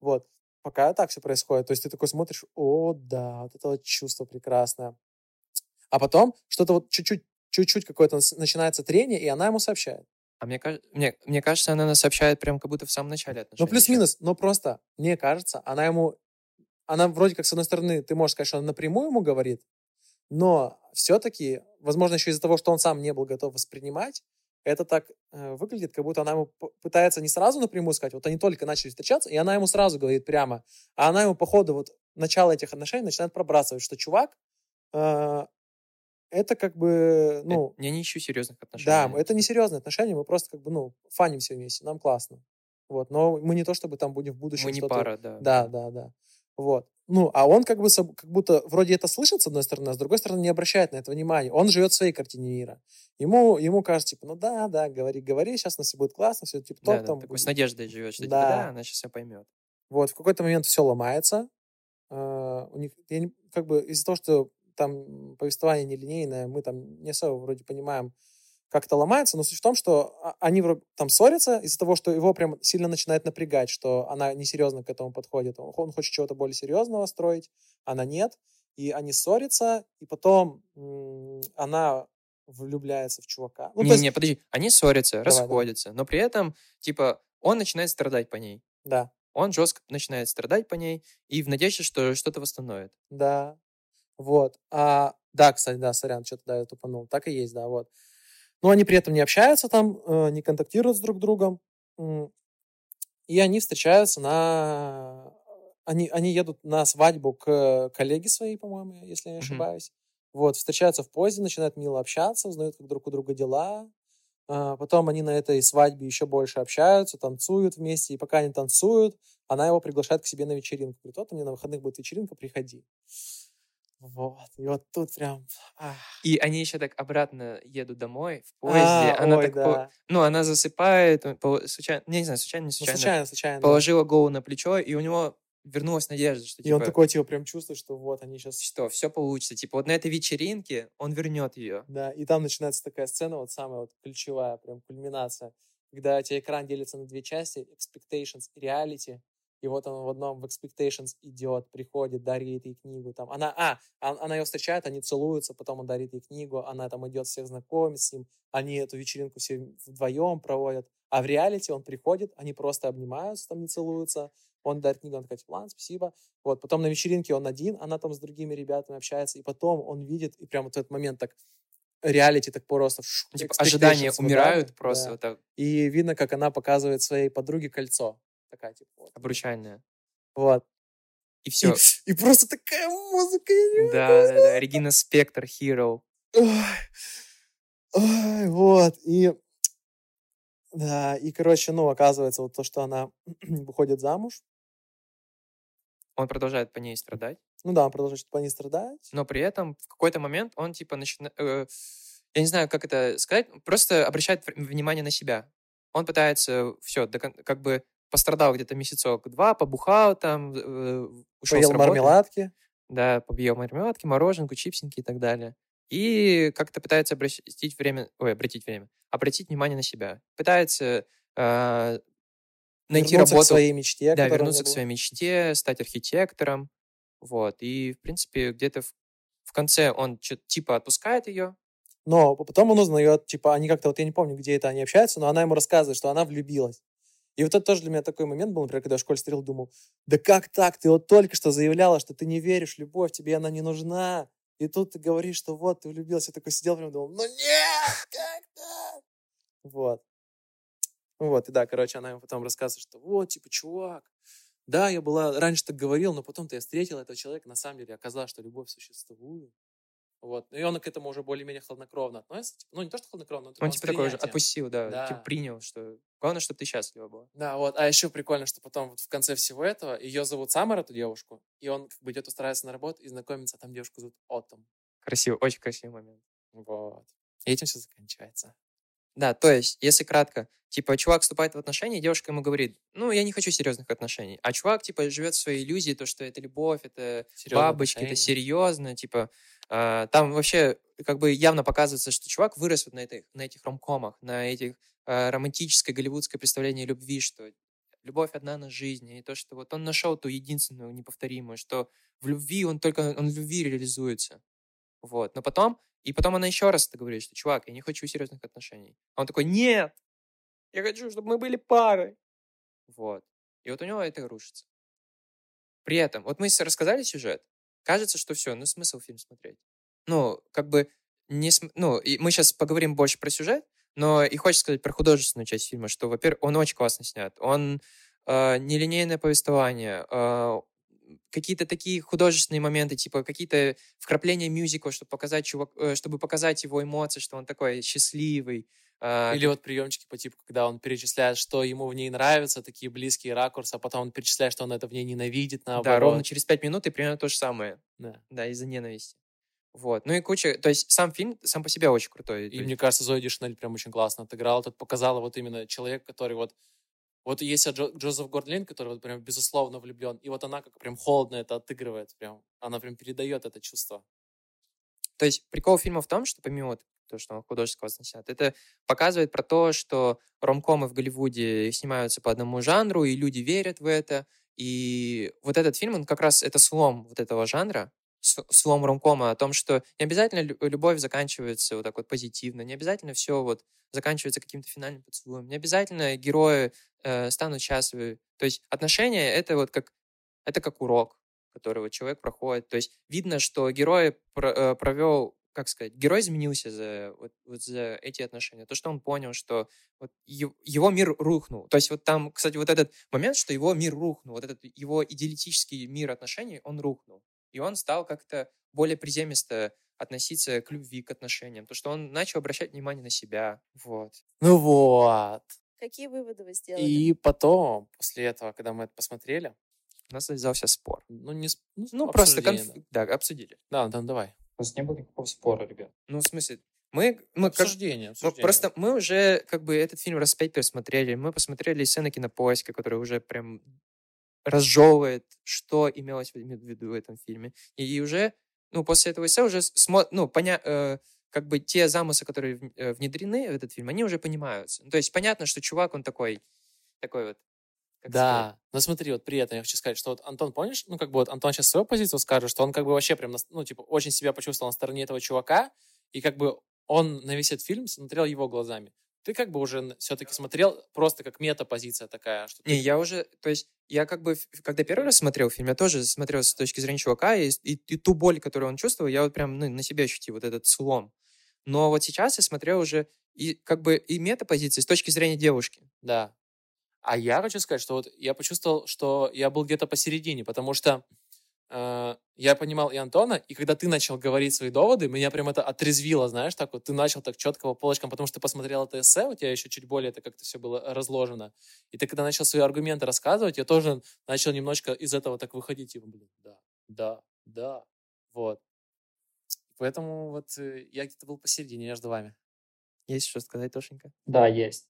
Вот. Пока так все происходит. То есть ты такой смотришь, о, да, вот это вот чувство прекрасное. А потом что-то вот чуть-чуть, чуть-чуть какое-то начинается трение, и она ему сообщает. А мне, мне, мне кажется, она нас сообщает прям как будто в самом начале отношений. Ну, плюс-минус, но просто, мне кажется, она ему... Она вроде как, с одной стороны, ты можешь сказать, что она напрямую ему говорит, но все-таки, возможно, еще из-за того, что он сам не был готов воспринимать, это так э, выглядит, как будто она ему пытается не сразу напрямую сказать, вот они только начали встречаться, и она ему сразу говорит прямо, а она ему по ходу вот начала этих отношений начинает пробрасывать, что чувак, э, это как бы, ну... Я, я не ищу серьезных отношений. Да, это не серьезные отношения, мы просто как бы, ну, фанимся вместе, нам классно. Вот, но мы не то, чтобы там будем в будущем Мы не пара, да. Да, да, да. Вот. Ну, а он как бы как будто вроде это слышит, с одной стороны, а с другой стороны не обращает на это внимания. Он живет в своей картине мира. Ему, ему кажется, типа, ну да, да, говори, говори, сейчас у нас все будет классно, все типа топ. Да, там. такой с надеждой живет, что да. типа, да, она сейчас все поймет. Вот, в какой-то момент все ломается. Uh, у них, я не, как бы из-за того, что там повествование нелинейное, мы там не особо вроде понимаем, как это ломается, но суть в том, что а, они там ссорятся из-за того, что его прям сильно начинает напрягать, что она несерьезно к этому подходит. Он, он хочет чего-то более серьезного строить, она нет. И они ссорятся, и потом м- она влюбляется в чувака. Ну, не, есть... не, подожди, они ссорятся, Давай, расходятся, да. но при этом, типа, он начинает страдать по ней. Да. Он жестко начинает страдать по ней и в надежде, что что-то восстановит. Да. Вот. А, да, кстати, да, сорян, что-то да, я тупанул. Так и есть, да, вот. Но они при этом не общаются там, э, не контактируют с друг другом. И они встречаются на... Они, они едут на свадьбу к коллеге своей, по-моему, если я не ошибаюсь. Mm-hmm. Вот, встречаются в поезде, начинают мило общаться, узнают, как друг у друга дела. А, потом они на этой свадьбе еще больше общаются, танцуют вместе. И пока они танцуют, она его приглашает к себе на вечеринку. Говорит, вот у меня на выходных будет вечеринка, приходи. Вот. И вот тут прям... Ах. И они еще так обратно едут домой в поезде. А, она ой, так, да. по... ну, она засыпает, по... случайно, не знаю, случайно, не Ну, случайно, случайно, случайно. положила голову на плечо, и у него вернулась надежда, что И типа, он такой, типа, прям чувствует, что вот они сейчас... что все получится. Типа вот на этой вечеринке он вернет ее. Да, и там начинается такая сцена, вот самая вот ключевая, прям кульминация, когда у тебя экран делится на две части, expectations и reality, и вот он в одном в Expectations идет, приходит, дарит ей книгу. Там. Она, а, она ее встречает, они целуются, потом он дарит ей книгу, она там идет всех знакомить с ним, они эту вечеринку все вдвоем проводят. А в реалити он приходит, они просто обнимаются, там не целуются, он дарит книгу, он такой, ладно, спасибо. Вот, потом на вечеринке он один, она там с другими ребятами общается, и потом он видит, и прямо в этот момент так реалити так просто... Типа ожидания умирают просто. Да. Вот так. И видно, как она показывает своей подруге кольцо такая, типа, вот. Обручальная. Вот. И все. И, и просто такая музыка. Да, да, да. Регина Спектр, Hero. Ой. Ой, вот. И да, и, короче, ну, оказывается, вот то, что она выходит замуж. Он продолжает по ней страдать. Ну да, он продолжает по ней страдать. Но при этом в какой-то момент он, типа, начинает... Э, я не знаю, как это сказать, просто обращает внимание на себя. Он пытается все, как бы пострадал где-то месяцок-два, побухал там, э, ушел Поел с работы. мармеладки. Да, поел мармеладки, мороженку, чипсинки и так далее. И как-то пытается обратить время, ой, обратить время, обратить внимание на себя. Пытается э, найти вернуться работу. к своей мечте. Да, вернуться к своей мечте, стать архитектором. Вот. И, в принципе, где-то в, в конце он типа отпускает ее. Но потом он узнает, типа, они как-то, вот я не помню, где это они общаются, но она ему рассказывает, что она влюбилась. И вот это тоже для меня такой момент был, например, когда я в школе стрел, думал, да как так, ты вот только что заявляла, что ты не веришь в любовь, тебе она не нужна, и тут ты говоришь, что вот, ты влюбился, я такой сидел прям думал, ну нет, как так? Вот. Вот, и да, короче, она ему потом рассказывает, что вот, типа, чувак, да, я была, раньше так говорил, но потом-то я встретил этого человека, на самом деле оказалось, что любовь существует. Вот. И он к этому уже более-менее хладнокровно относится. Типа, ну, не то, что хладнокровно, но Он типа такой восприятие. отпустил, да, Да. типа принял, что главное, чтобы ты счастлива была. Да, вот. А еще прикольно, что потом вот в конце всего этого ее зовут Самар, эту девушку, и он как бы идет устраиваться на работу и знакомится, а там девушку зовут Отом. Красиво, очень красивый момент. Вот. И этим все заканчивается. Да, то есть, если кратко, типа, чувак вступает в отношения, и девушка ему говорит, ну, я не хочу серьезных отношений. А чувак, типа, живет в своей иллюзии, то, что это любовь, это Серьезные бабочки, это отношения. серьезно, типа, там вообще как бы явно показывается, что чувак вырос вот на, этих, на этих ромкомах, на этих а, романтическое голливудское представление любви, что любовь одна на жизни, и то, что вот он нашел ту единственную неповторимую, что в любви он только, он в любви реализуется. Вот, но потом, и потом она еще раз это говорит, что, чувак, я не хочу серьезных отношений. А он такой, нет, я хочу, чтобы мы были парой. Вот. И вот у него это рушится. При этом, вот мы рассказали сюжет, кажется, что все, ну смысл фильм смотреть. Ну, как бы, не см- ну, и мы сейчас поговорим больше про сюжет, но и хочется сказать про художественную часть фильма, что, во-первых, он очень классно снят. Он э, нелинейное повествование, э, какие-то такие художественные моменты, типа какие-то вкрапления мюзикла, чтобы показать, чувак, э, чтобы показать его эмоции, что он такой счастливый. Э, Или вот приемчики по типу, когда он перечисляет, что ему в ней нравится, такие близкие ракурсы, а потом он перечисляет, что он это в ней ненавидит, наоборот. Да, ровно через пять минут и примерно то же самое. Да. Да, из-за ненависти. Вот. Ну и куча... То есть сам фильм сам по себе очень крутой. И мне кажется, Зои Дишнель прям очень классно отыграла. Тут показала вот именно человек, который вот... Вот есть Джо- Джозеф Гордлин, который вот прям безусловно влюблен, и вот она как прям холодно это отыгрывает, прям, она прям передает это чувство. То есть прикол фильма в том, что помимо вот то, что он художественно классно снят, это показывает про то, что ромкомы в Голливуде снимаются по одному жанру, и люди верят в это. И вот этот фильм, он как раз это слом вот этого жанра, слом ромкома о том, что не обязательно лю- любовь заканчивается вот так вот позитивно, не обязательно все вот заканчивается каким-то финальным поцелуем, не обязательно герои э, станут счастливы. То есть отношения — это вот как, это как урок, который вот человек проходит. То есть видно, что герой э, провел, как сказать, герой изменился за, вот, вот за эти отношения. То, что он понял, что вот его мир рухнул. То есть вот там, кстати, вот этот момент, что его мир рухнул, вот этот его идеалистический мир отношений, он рухнул. И он стал как-то более приземисто относиться к любви, к отношениям. То, что он начал обращать внимание на себя. Вот. Ну вот. Какие выводы вы сделали? И потом, после этого, когда мы это посмотрели, У нас завязался спор. ну, не... с- Ну, просто конф- да, обсудили. Да, да, давай. У нас не было никакого спора, ребят. Ну, в смысле, мы, мы как, Обсуждение, Ну, обсуждение. просто мы уже как бы этот фильм раз пять пересмотрели. Мы посмотрели сцены кинопоиска, который уже прям разжевывает, что имелось в виду в этом фильме. И уже, ну, после этого эссе уже смо- ну, поня- э, как бы те замыслы, которые э, внедрены в этот фильм, они уже понимаются. Ну, то есть понятно, что чувак, он такой, такой вот, как сказать, Да, но смотри, вот при этом я хочу сказать, что вот Антон, помнишь, ну, как бы вот Антон сейчас свою позицию скажет, что он как бы вообще прям, ну, типа, очень себя почувствовал на стороне этого чувака, и как бы он на весь этот фильм смотрел его глазами. Ты как бы уже все-таки смотрел просто как мета-позиция такая, что ты Не, я уже, то есть, я как бы, когда первый раз смотрел фильм, я тоже смотрел с точки зрения чувака, и, и, и ту боль, которую он чувствовал, я вот прям ну, на себе ощутил, вот этот слом. Но вот сейчас я смотрел уже и как бы и метапозиции с точки зрения девушки. Да. А я хочу сказать, что вот я почувствовал, что я был где-то посередине, потому что э, я понимал и Антона, и когда ты начал говорить свои доводы, меня прям это отрезвило, знаешь, так вот ты начал так четко по полочкам, потому что ты посмотрел это эссе, у тебя еще чуть более это как-то все было разложено. И ты когда начал свои аргументы рассказывать, я тоже начал немножко из этого так выходить, типа, блин, да, да, да, вот. Поэтому вот э, я где-то был посередине между вами. Есть что сказать, Тошенька? Да, есть.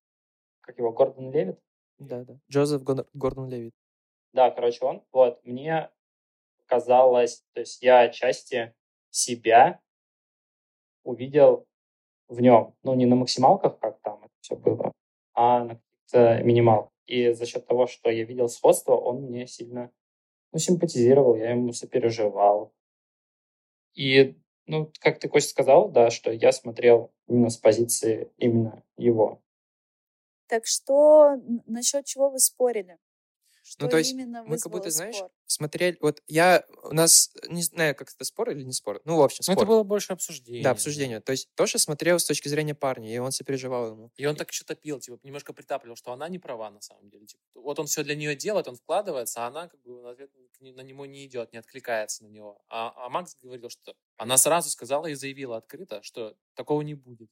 Как его, Гордон Левит? Да, да. Джозеф Гон- Гордон Левит. Да, короче, он. Вот, мне казалось, то есть я отчасти себя увидел в нем. Ну, не на максималках, как там это все было, а на каких-то минималках. И за счет того, что я видел сходство, он мне сильно ну, симпатизировал, я ему сопереживал. И, ну, как ты, Костя, сказал, да, что я смотрел именно с позиции именно его. Так что насчет чего вы спорили? Что то есть именно мы как будто, вызвало знаешь, спор? смотрели... Вот я... У нас... Не знаю, как это спор или не спор. Ну, в общем, Ну, спор. это было больше обсуждение. Да, обсуждение. То есть Тоша смотрел с точки зрения парня, и он сопереживал ему. И он так еще топил, типа, немножко притапливал, что она не права на самом деле. Типа, вот он все для нее делает, он вкладывается, а она как бы в ответ на него не идет, не откликается на него. А, а Макс говорил, что она сразу сказала и заявила открыто, что такого не будет.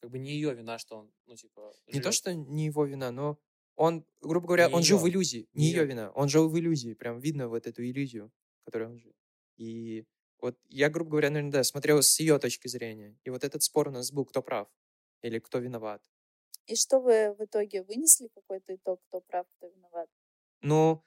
Как бы не ее вина, что он, ну, типа, Не то, живет. что не его вина, но он, грубо говоря, Не он жил в иллюзии. Не Не ее вина. Он жил в иллюзии. Прям видно вот эту иллюзию, в которой он жил. И вот я, грубо говоря, наверное, да, смотрел с ее точки зрения. И вот этот спор у нас был, кто прав или кто виноват. И что вы в итоге вынесли какой-то итог, кто прав, кто виноват? Ну,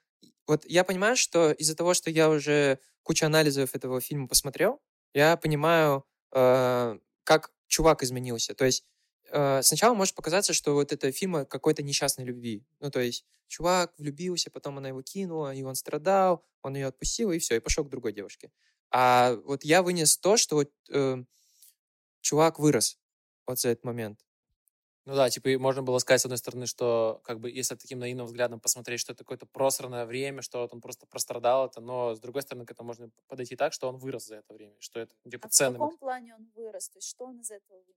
вот я понимаю, что из-за того, что я уже кучу анализов этого фильма посмотрел, я понимаю, э, как чувак изменился. То есть э, сначала может показаться, что вот это фильм какой-то несчастной любви. Ну, то есть чувак влюбился, потом она его кинула, и он страдал, он ее отпустил, и все, и пошел к другой девушке. А вот я вынес то, что вот э, чувак вырос вот за этот момент. Ну да, типа можно было сказать, с одной стороны, что как бы если таким наивным взглядом посмотреть, что это какое-то просранное время, что вот он просто прострадал это, но с другой стороны к этому можно подойти так, что он вырос за это время, что это типа А в ценный. каком плане он вырос? То есть что он из этого вынес?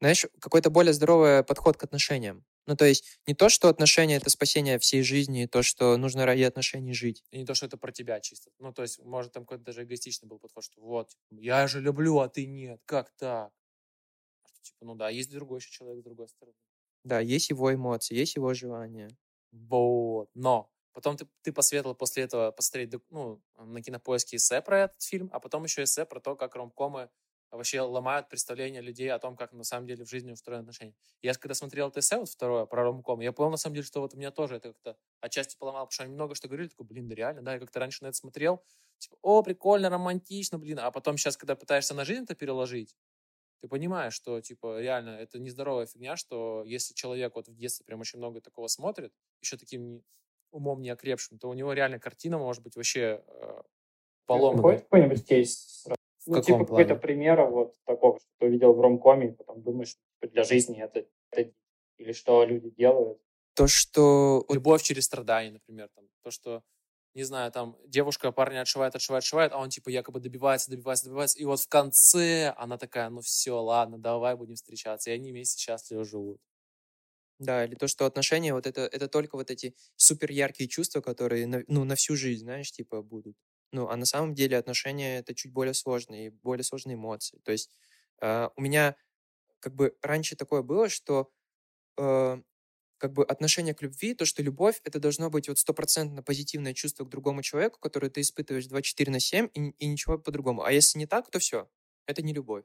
знаешь, какой-то более здоровый подход к отношениям. Ну, то есть не то, что отношения — это спасение всей жизни, и то, что нужно ради отношений жить. И не то, что это про тебя чисто. Ну, то есть, может, там какой-то даже эгоистичный был подход, что вот, я же люблю, а ты нет, как так? Типа, ну да, есть другой еще человек с другой стороны. Да, есть его эмоции, есть его желания. Вот. Но потом ты, ты посоветовал после этого посмотреть ну, на кинопоиске эссе про этот фильм, а потом еще эссе про то, как ромкомы вообще ломают представление людей о том, как на самом деле в жизни устроены отношения. Я когда смотрел это эссе, вот второе, про ромком, я понял на самом деле, что вот у меня тоже это как-то отчасти поломало, потому что они много что говорили, такой, блин, да реально, да, я как-то раньше на это смотрел, типа, о, прикольно, романтично, блин, а потом сейчас, когда пытаешься на жизнь это переложить, ты понимаешь, что, типа, реально, это нездоровая фигня, что если человек вот в детстве прям очень много такого смотрит, еще таким не- умом не окрепшим, то у него реально картина может быть вообще э, поломана. Какой какой-нибудь кейс сразу? В ну, каком типа какой-то примера вот такого, что ты увидел в ромкоме, и потом думаешь, что для жизни это, это или что люди делают. То, что... Любовь через страдания, например. Там, то, что, не знаю, там девушка парня отшивает, отшивает, отшивает, а он типа якобы добивается, добивается, добивается. И вот в конце она такая, ну все, ладно, давай будем встречаться. И они вместе счастливо живут. Да, или то, что отношения, вот это, это только вот эти супер яркие чувства, которые, на- ну, на всю жизнь, знаешь, типа, будут. Ну, а на самом деле отношения — это чуть более сложные, более сложные эмоции. То есть э, у меня как бы раньше такое было, что э, как бы отношение к любви, то, что любовь, это должно быть вот стопроцентно позитивное чувство к другому человеку, которое ты испытываешь 24 на 7, и, и ничего по-другому. А если не так, то все, это не любовь.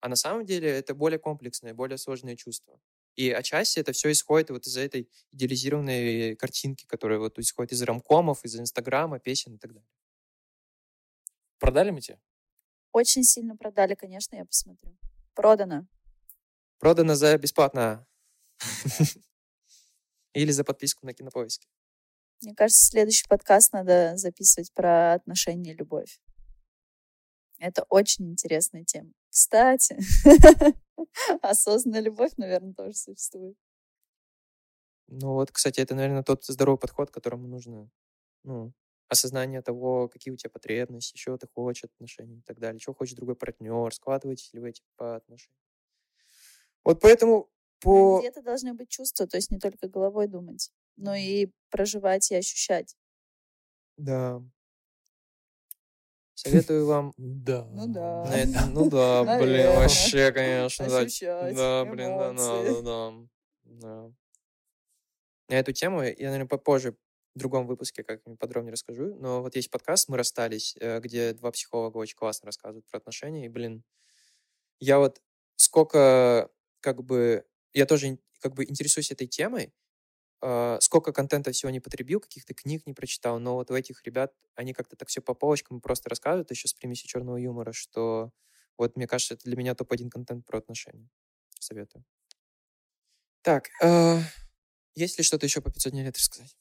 А на самом деле это более комплексное, более сложное чувство. И отчасти это все исходит вот из этой идеализированной картинки, которая вот исходит из рамкомов, из Инстаграма, песен и так далее. Продали мы тебе? Очень сильно продали, конечно, я посмотрю. Продано. Продано за бесплатно. Или за подписку на Кинопоиске. Мне кажется, следующий подкаст надо записывать про отношения и любовь. Это очень интересная тема. Кстати, осознанная любовь, наверное, тоже существует. Ну вот, кстати, это, наверное, тот здоровый подход, которому нужно, ну, осознание того, какие у тебя потребности, чего ты хочешь от отношений и так далее, чего хочет другой партнер, складываетесь ли вы эти по отношениям. Вот поэтому по... Где-то должны быть чувства, то есть не только головой думать, но и проживать и ощущать. Да. Советую вам Да. Ну да. на Ну да, блин, вообще, конечно, да. Ощущать Да, блин, да, да, да, да. На эту тему я, наверное, попозже в другом выпуске как-нибудь подробнее расскажу. Но вот есть подкаст «Мы расстались», э, где два психолога очень классно рассказывают про отношения. И, блин, я вот сколько, как бы, я тоже как бы интересуюсь этой темой, а, сколько контента всего не потребил, каких-то книг не прочитал, но вот у этих ребят, они как-то так все по полочкам просто рассказывают, еще с примесью черного юмора, что вот, мне кажется, это для меня топ-1 контент про отношения. Советую. Так, э, есть ли что-то еще по 500 дней лет рассказать?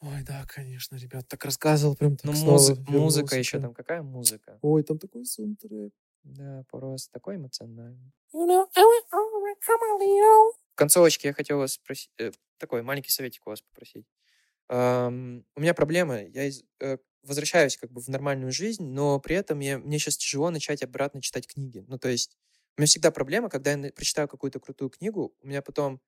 Ой, да, конечно, ребят, так рассказывал, прям так Ну, музы- музыка еще там. Какая музыка? Ой, там такой саундтрек. Да, просто такой эмоциональный. Концовочке я хотел вас спросить, э, такой маленький советик у вас попросить. ам, у меня проблемы. Я из- э, возвращаюсь как бы в нормальную жизнь, но при этом я, мне сейчас тяжело начать обратно читать книги. Ну, то есть у меня всегда проблема, когда я прочитаю какую-то крутую книгу, у меня потом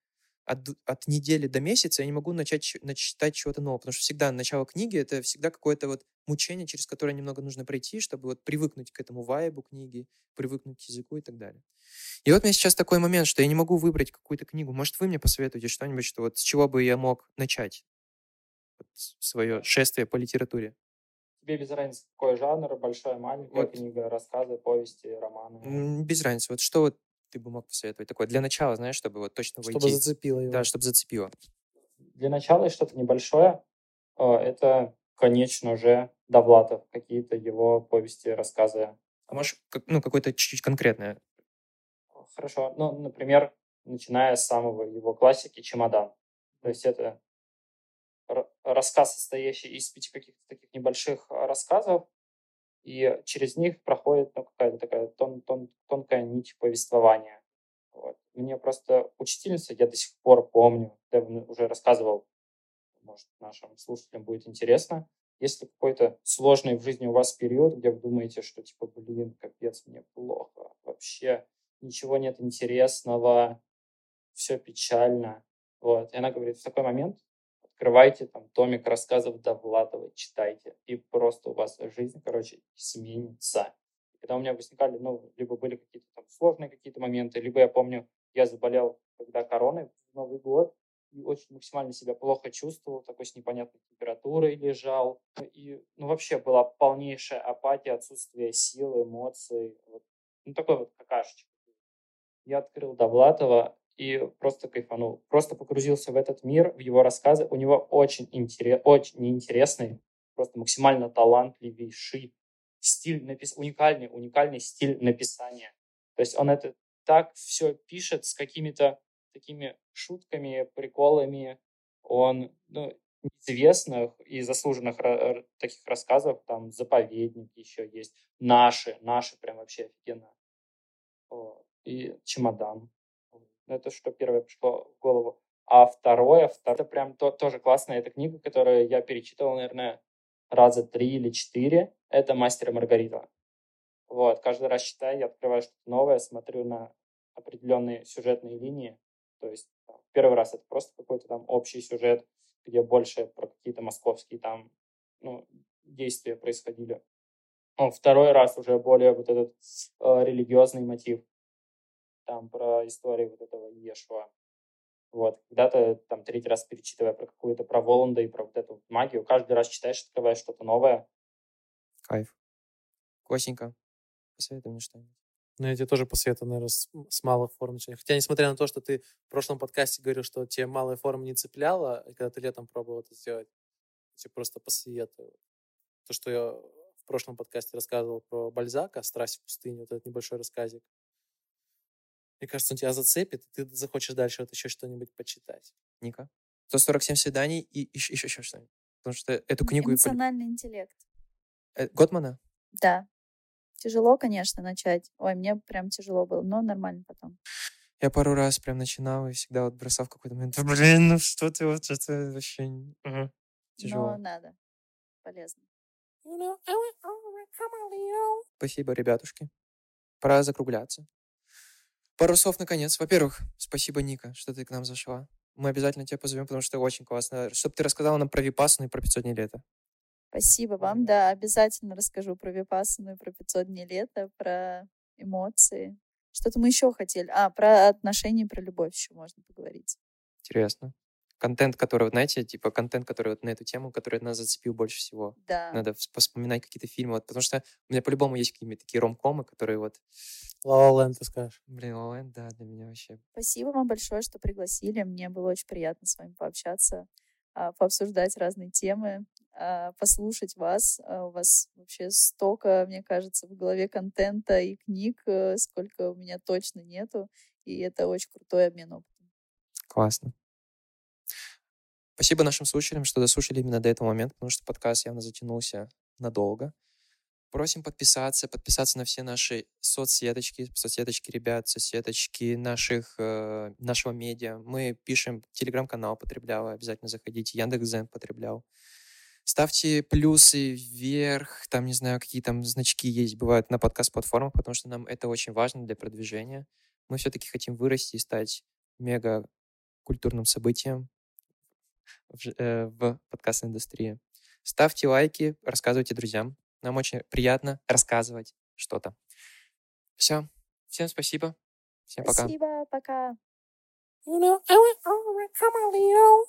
от, от недели до месяца я не могу начать начитать чего-то нового, потому что всегда начало книги — это всегда какое-то вот мучение, через которое немного нужно пройти, чтобы вот привыкнуть к этому вайбу книги, привыкнуть к языку и так далее. И вот у меня сейчас такой момент, что я не могу выбрать какую-то книгу. Может, вы мне посоветуете что-нибудь, что вот с чего бы я мог начать вот свое шествие по литературе? Тебе без разницы, какой жанр, большая, маленькая Вот. книга, рассказы, повести, романы. Без разницы. Вот что вот ты бы мог посоветовать такое для начала, знаешь, чтобы вот точно войти? Чтобы зацепило его. Да, чтобы зацепило. Для начала что-то небольшое. Э, Это, конечно же, Довлатов, какие-то его повести, рассказы. А можешь, ну, какое-то чуть-чуть конкретное? Хорошо. Ну, например, начиная с самого его классики «Чемодан». То есть это рассказ, состоящий из пяти каких-то таких небольших а, рассказов, и через них проходит ну, какая-то такая тон, тон, тонкая нить повествования. Вот. Мне просто учительница, я до сих пор помню, я вам уже рассказывал, может, нашим слушателям будет интересно, если какой-то сложный в жизни у вас период, где вы думаете, что типа, блин, капец, мне плохо, вообще ничего нет интересного, все печально. Вот. И она говорит, в такой момент открывайте там томик рассказов Довлатовой, читайте, и просто у вас жизнь, короче, сменится. Когда у меня возникали, ну, либо были какие-то там сложные какие-то моменты, либо я помню, я заболел, когда короной в Новый год, и очень максимально себя плохо чувствовал, такой с непонятной температурой лежал. И, ну, вообще была полнейшая апатия, отсутствие сил, эмоций. Вот. Ну, такой вот какашечка. Я открыл Довлатова и просто кайфанул. Просто погрузился в этот мир, в его рассказы. У него очень, интерес, очень неинтересный, просто максимально талантливейший стиль, напис... уникальный, уникальный стиль написания. То есть он это так все пишет с какими-то такими шутками, приколами. Он ну, известных и заслуженных таких рассказов, там «Заповедник» еще есть, «Наши», «Наши» прям вообще офигенно. И «Чемодан». Это что первое пришло в голову. А второе, второе это прям то, тоже классная эта книга, которую я перечитывал, наверное, раза три или четыре. Это «Мастер и Маргарита». Вот, каждый раз читаю, я открываю что-то новое, смотрю на определенные сюжетные линии. То есть там, первый раз это просто какой-то там общий сюжет, где больше про какие-то московские там ну, действия происходили. А второй раз уже более вот этот э, религиозный мотив. Там про историю вот этого Ешуа. Вот. Когда-то там третий раз перечитывая про какую-то, про Воланда и про вот эту магию, каждый раз читаешь, открываешь что-то новое. Кайф. Косенька, посоветуй мне что-нибудь. Ну, я тебе тоже посоветую, наверное, с, с малых форм начать. Хотя, несмотря на то, что ты в прошлом подкасте говорил, что тебе малая форма не цепляла, и когда ты летом пробовал это сделать, я тебе просто посоветую. То, что я в прошлом подкасте рассказывал про Бальзака «Страсть в пустыне», вот этот небольшой рассказик. Мне кажется, он тебя зацепит, и ты захочешь дальше вот еще что-нибудь почитать. Ника? 147 свиданий и еще, еще, еще что-нибудь. Потому что эту книгу... и Эмоциональный интеллект. Э, Готмана? Да. Тяжело, конечно, начать. Ой, мне прям тяжело было, но нормально потом. Я пару раз прям начинал и всегда вот бросал в какой-то момент. Блин, ну что ты вот это вообще... Ага. Тяжело. Но надо. Полезно. Спасибо, ребятушки. Пора закругляться. Пару слов наконец. Во-первых, спасибо, Ника, что ты к нам зашла. Мы обязательно тебя позовем, потому что очень классно. Чтобы ты рассказала нам про Випассану и про 500 дней лета. Спасибо вам. Да, обязательно расскажу про Випассану и про 500 дней лета, про эмоции. Что-то мы еще хотели. А, про отношения, про любовь еще можно поговорить. Интересно. Контент, который, вот, знаете, типа контент, который вот на эту тему, который нас зацепил больше всего. Да. Надо вс- вспоминать какие-то фильмы, вот, потому что у меня по-любому есть какие-нибудь такие ромкомы, которые вот, Land, ты скажешь. блин, Land, да, для меня вообще Спасибо вам большое, что пригласили. Мне было очень приятно с вами пообщаться, а, пообсуждать разные темы, а, послушать вас. А, У вас вообще столько, мне кажется, в голове контента и книг, э, сколько у меня точно нету. И это очень крутой обмен опытом. классно. Спасибо нашим слушателям, что дослушали именно до этого момента, потому что подкаст явно затянулся надолго. Просим подписаться, подписаться на все наши соцсеточки, соцсеточки ребят, соцсеточки наших, э, нашего медиа. Мы пишем, телеграм-канал потреблял, обязательно заходите, Яндекс.Зен потреблял. Ставьте плюсы вверх, там, не знаю, какие там значки есть, бывают на подкаст-платформах, потому что нам это очень важно для продвижения. Мы все-таки хотим вырасти и стать мега культурным событием в, э, в подкастной индустрии. Ставьте лайки, рассказывайте друзьям. Нам очень приятно рассказывать что-то. Все. Всем спасибо. Всем пока. Спасибо, пока. You know, I went over, come on, Leo.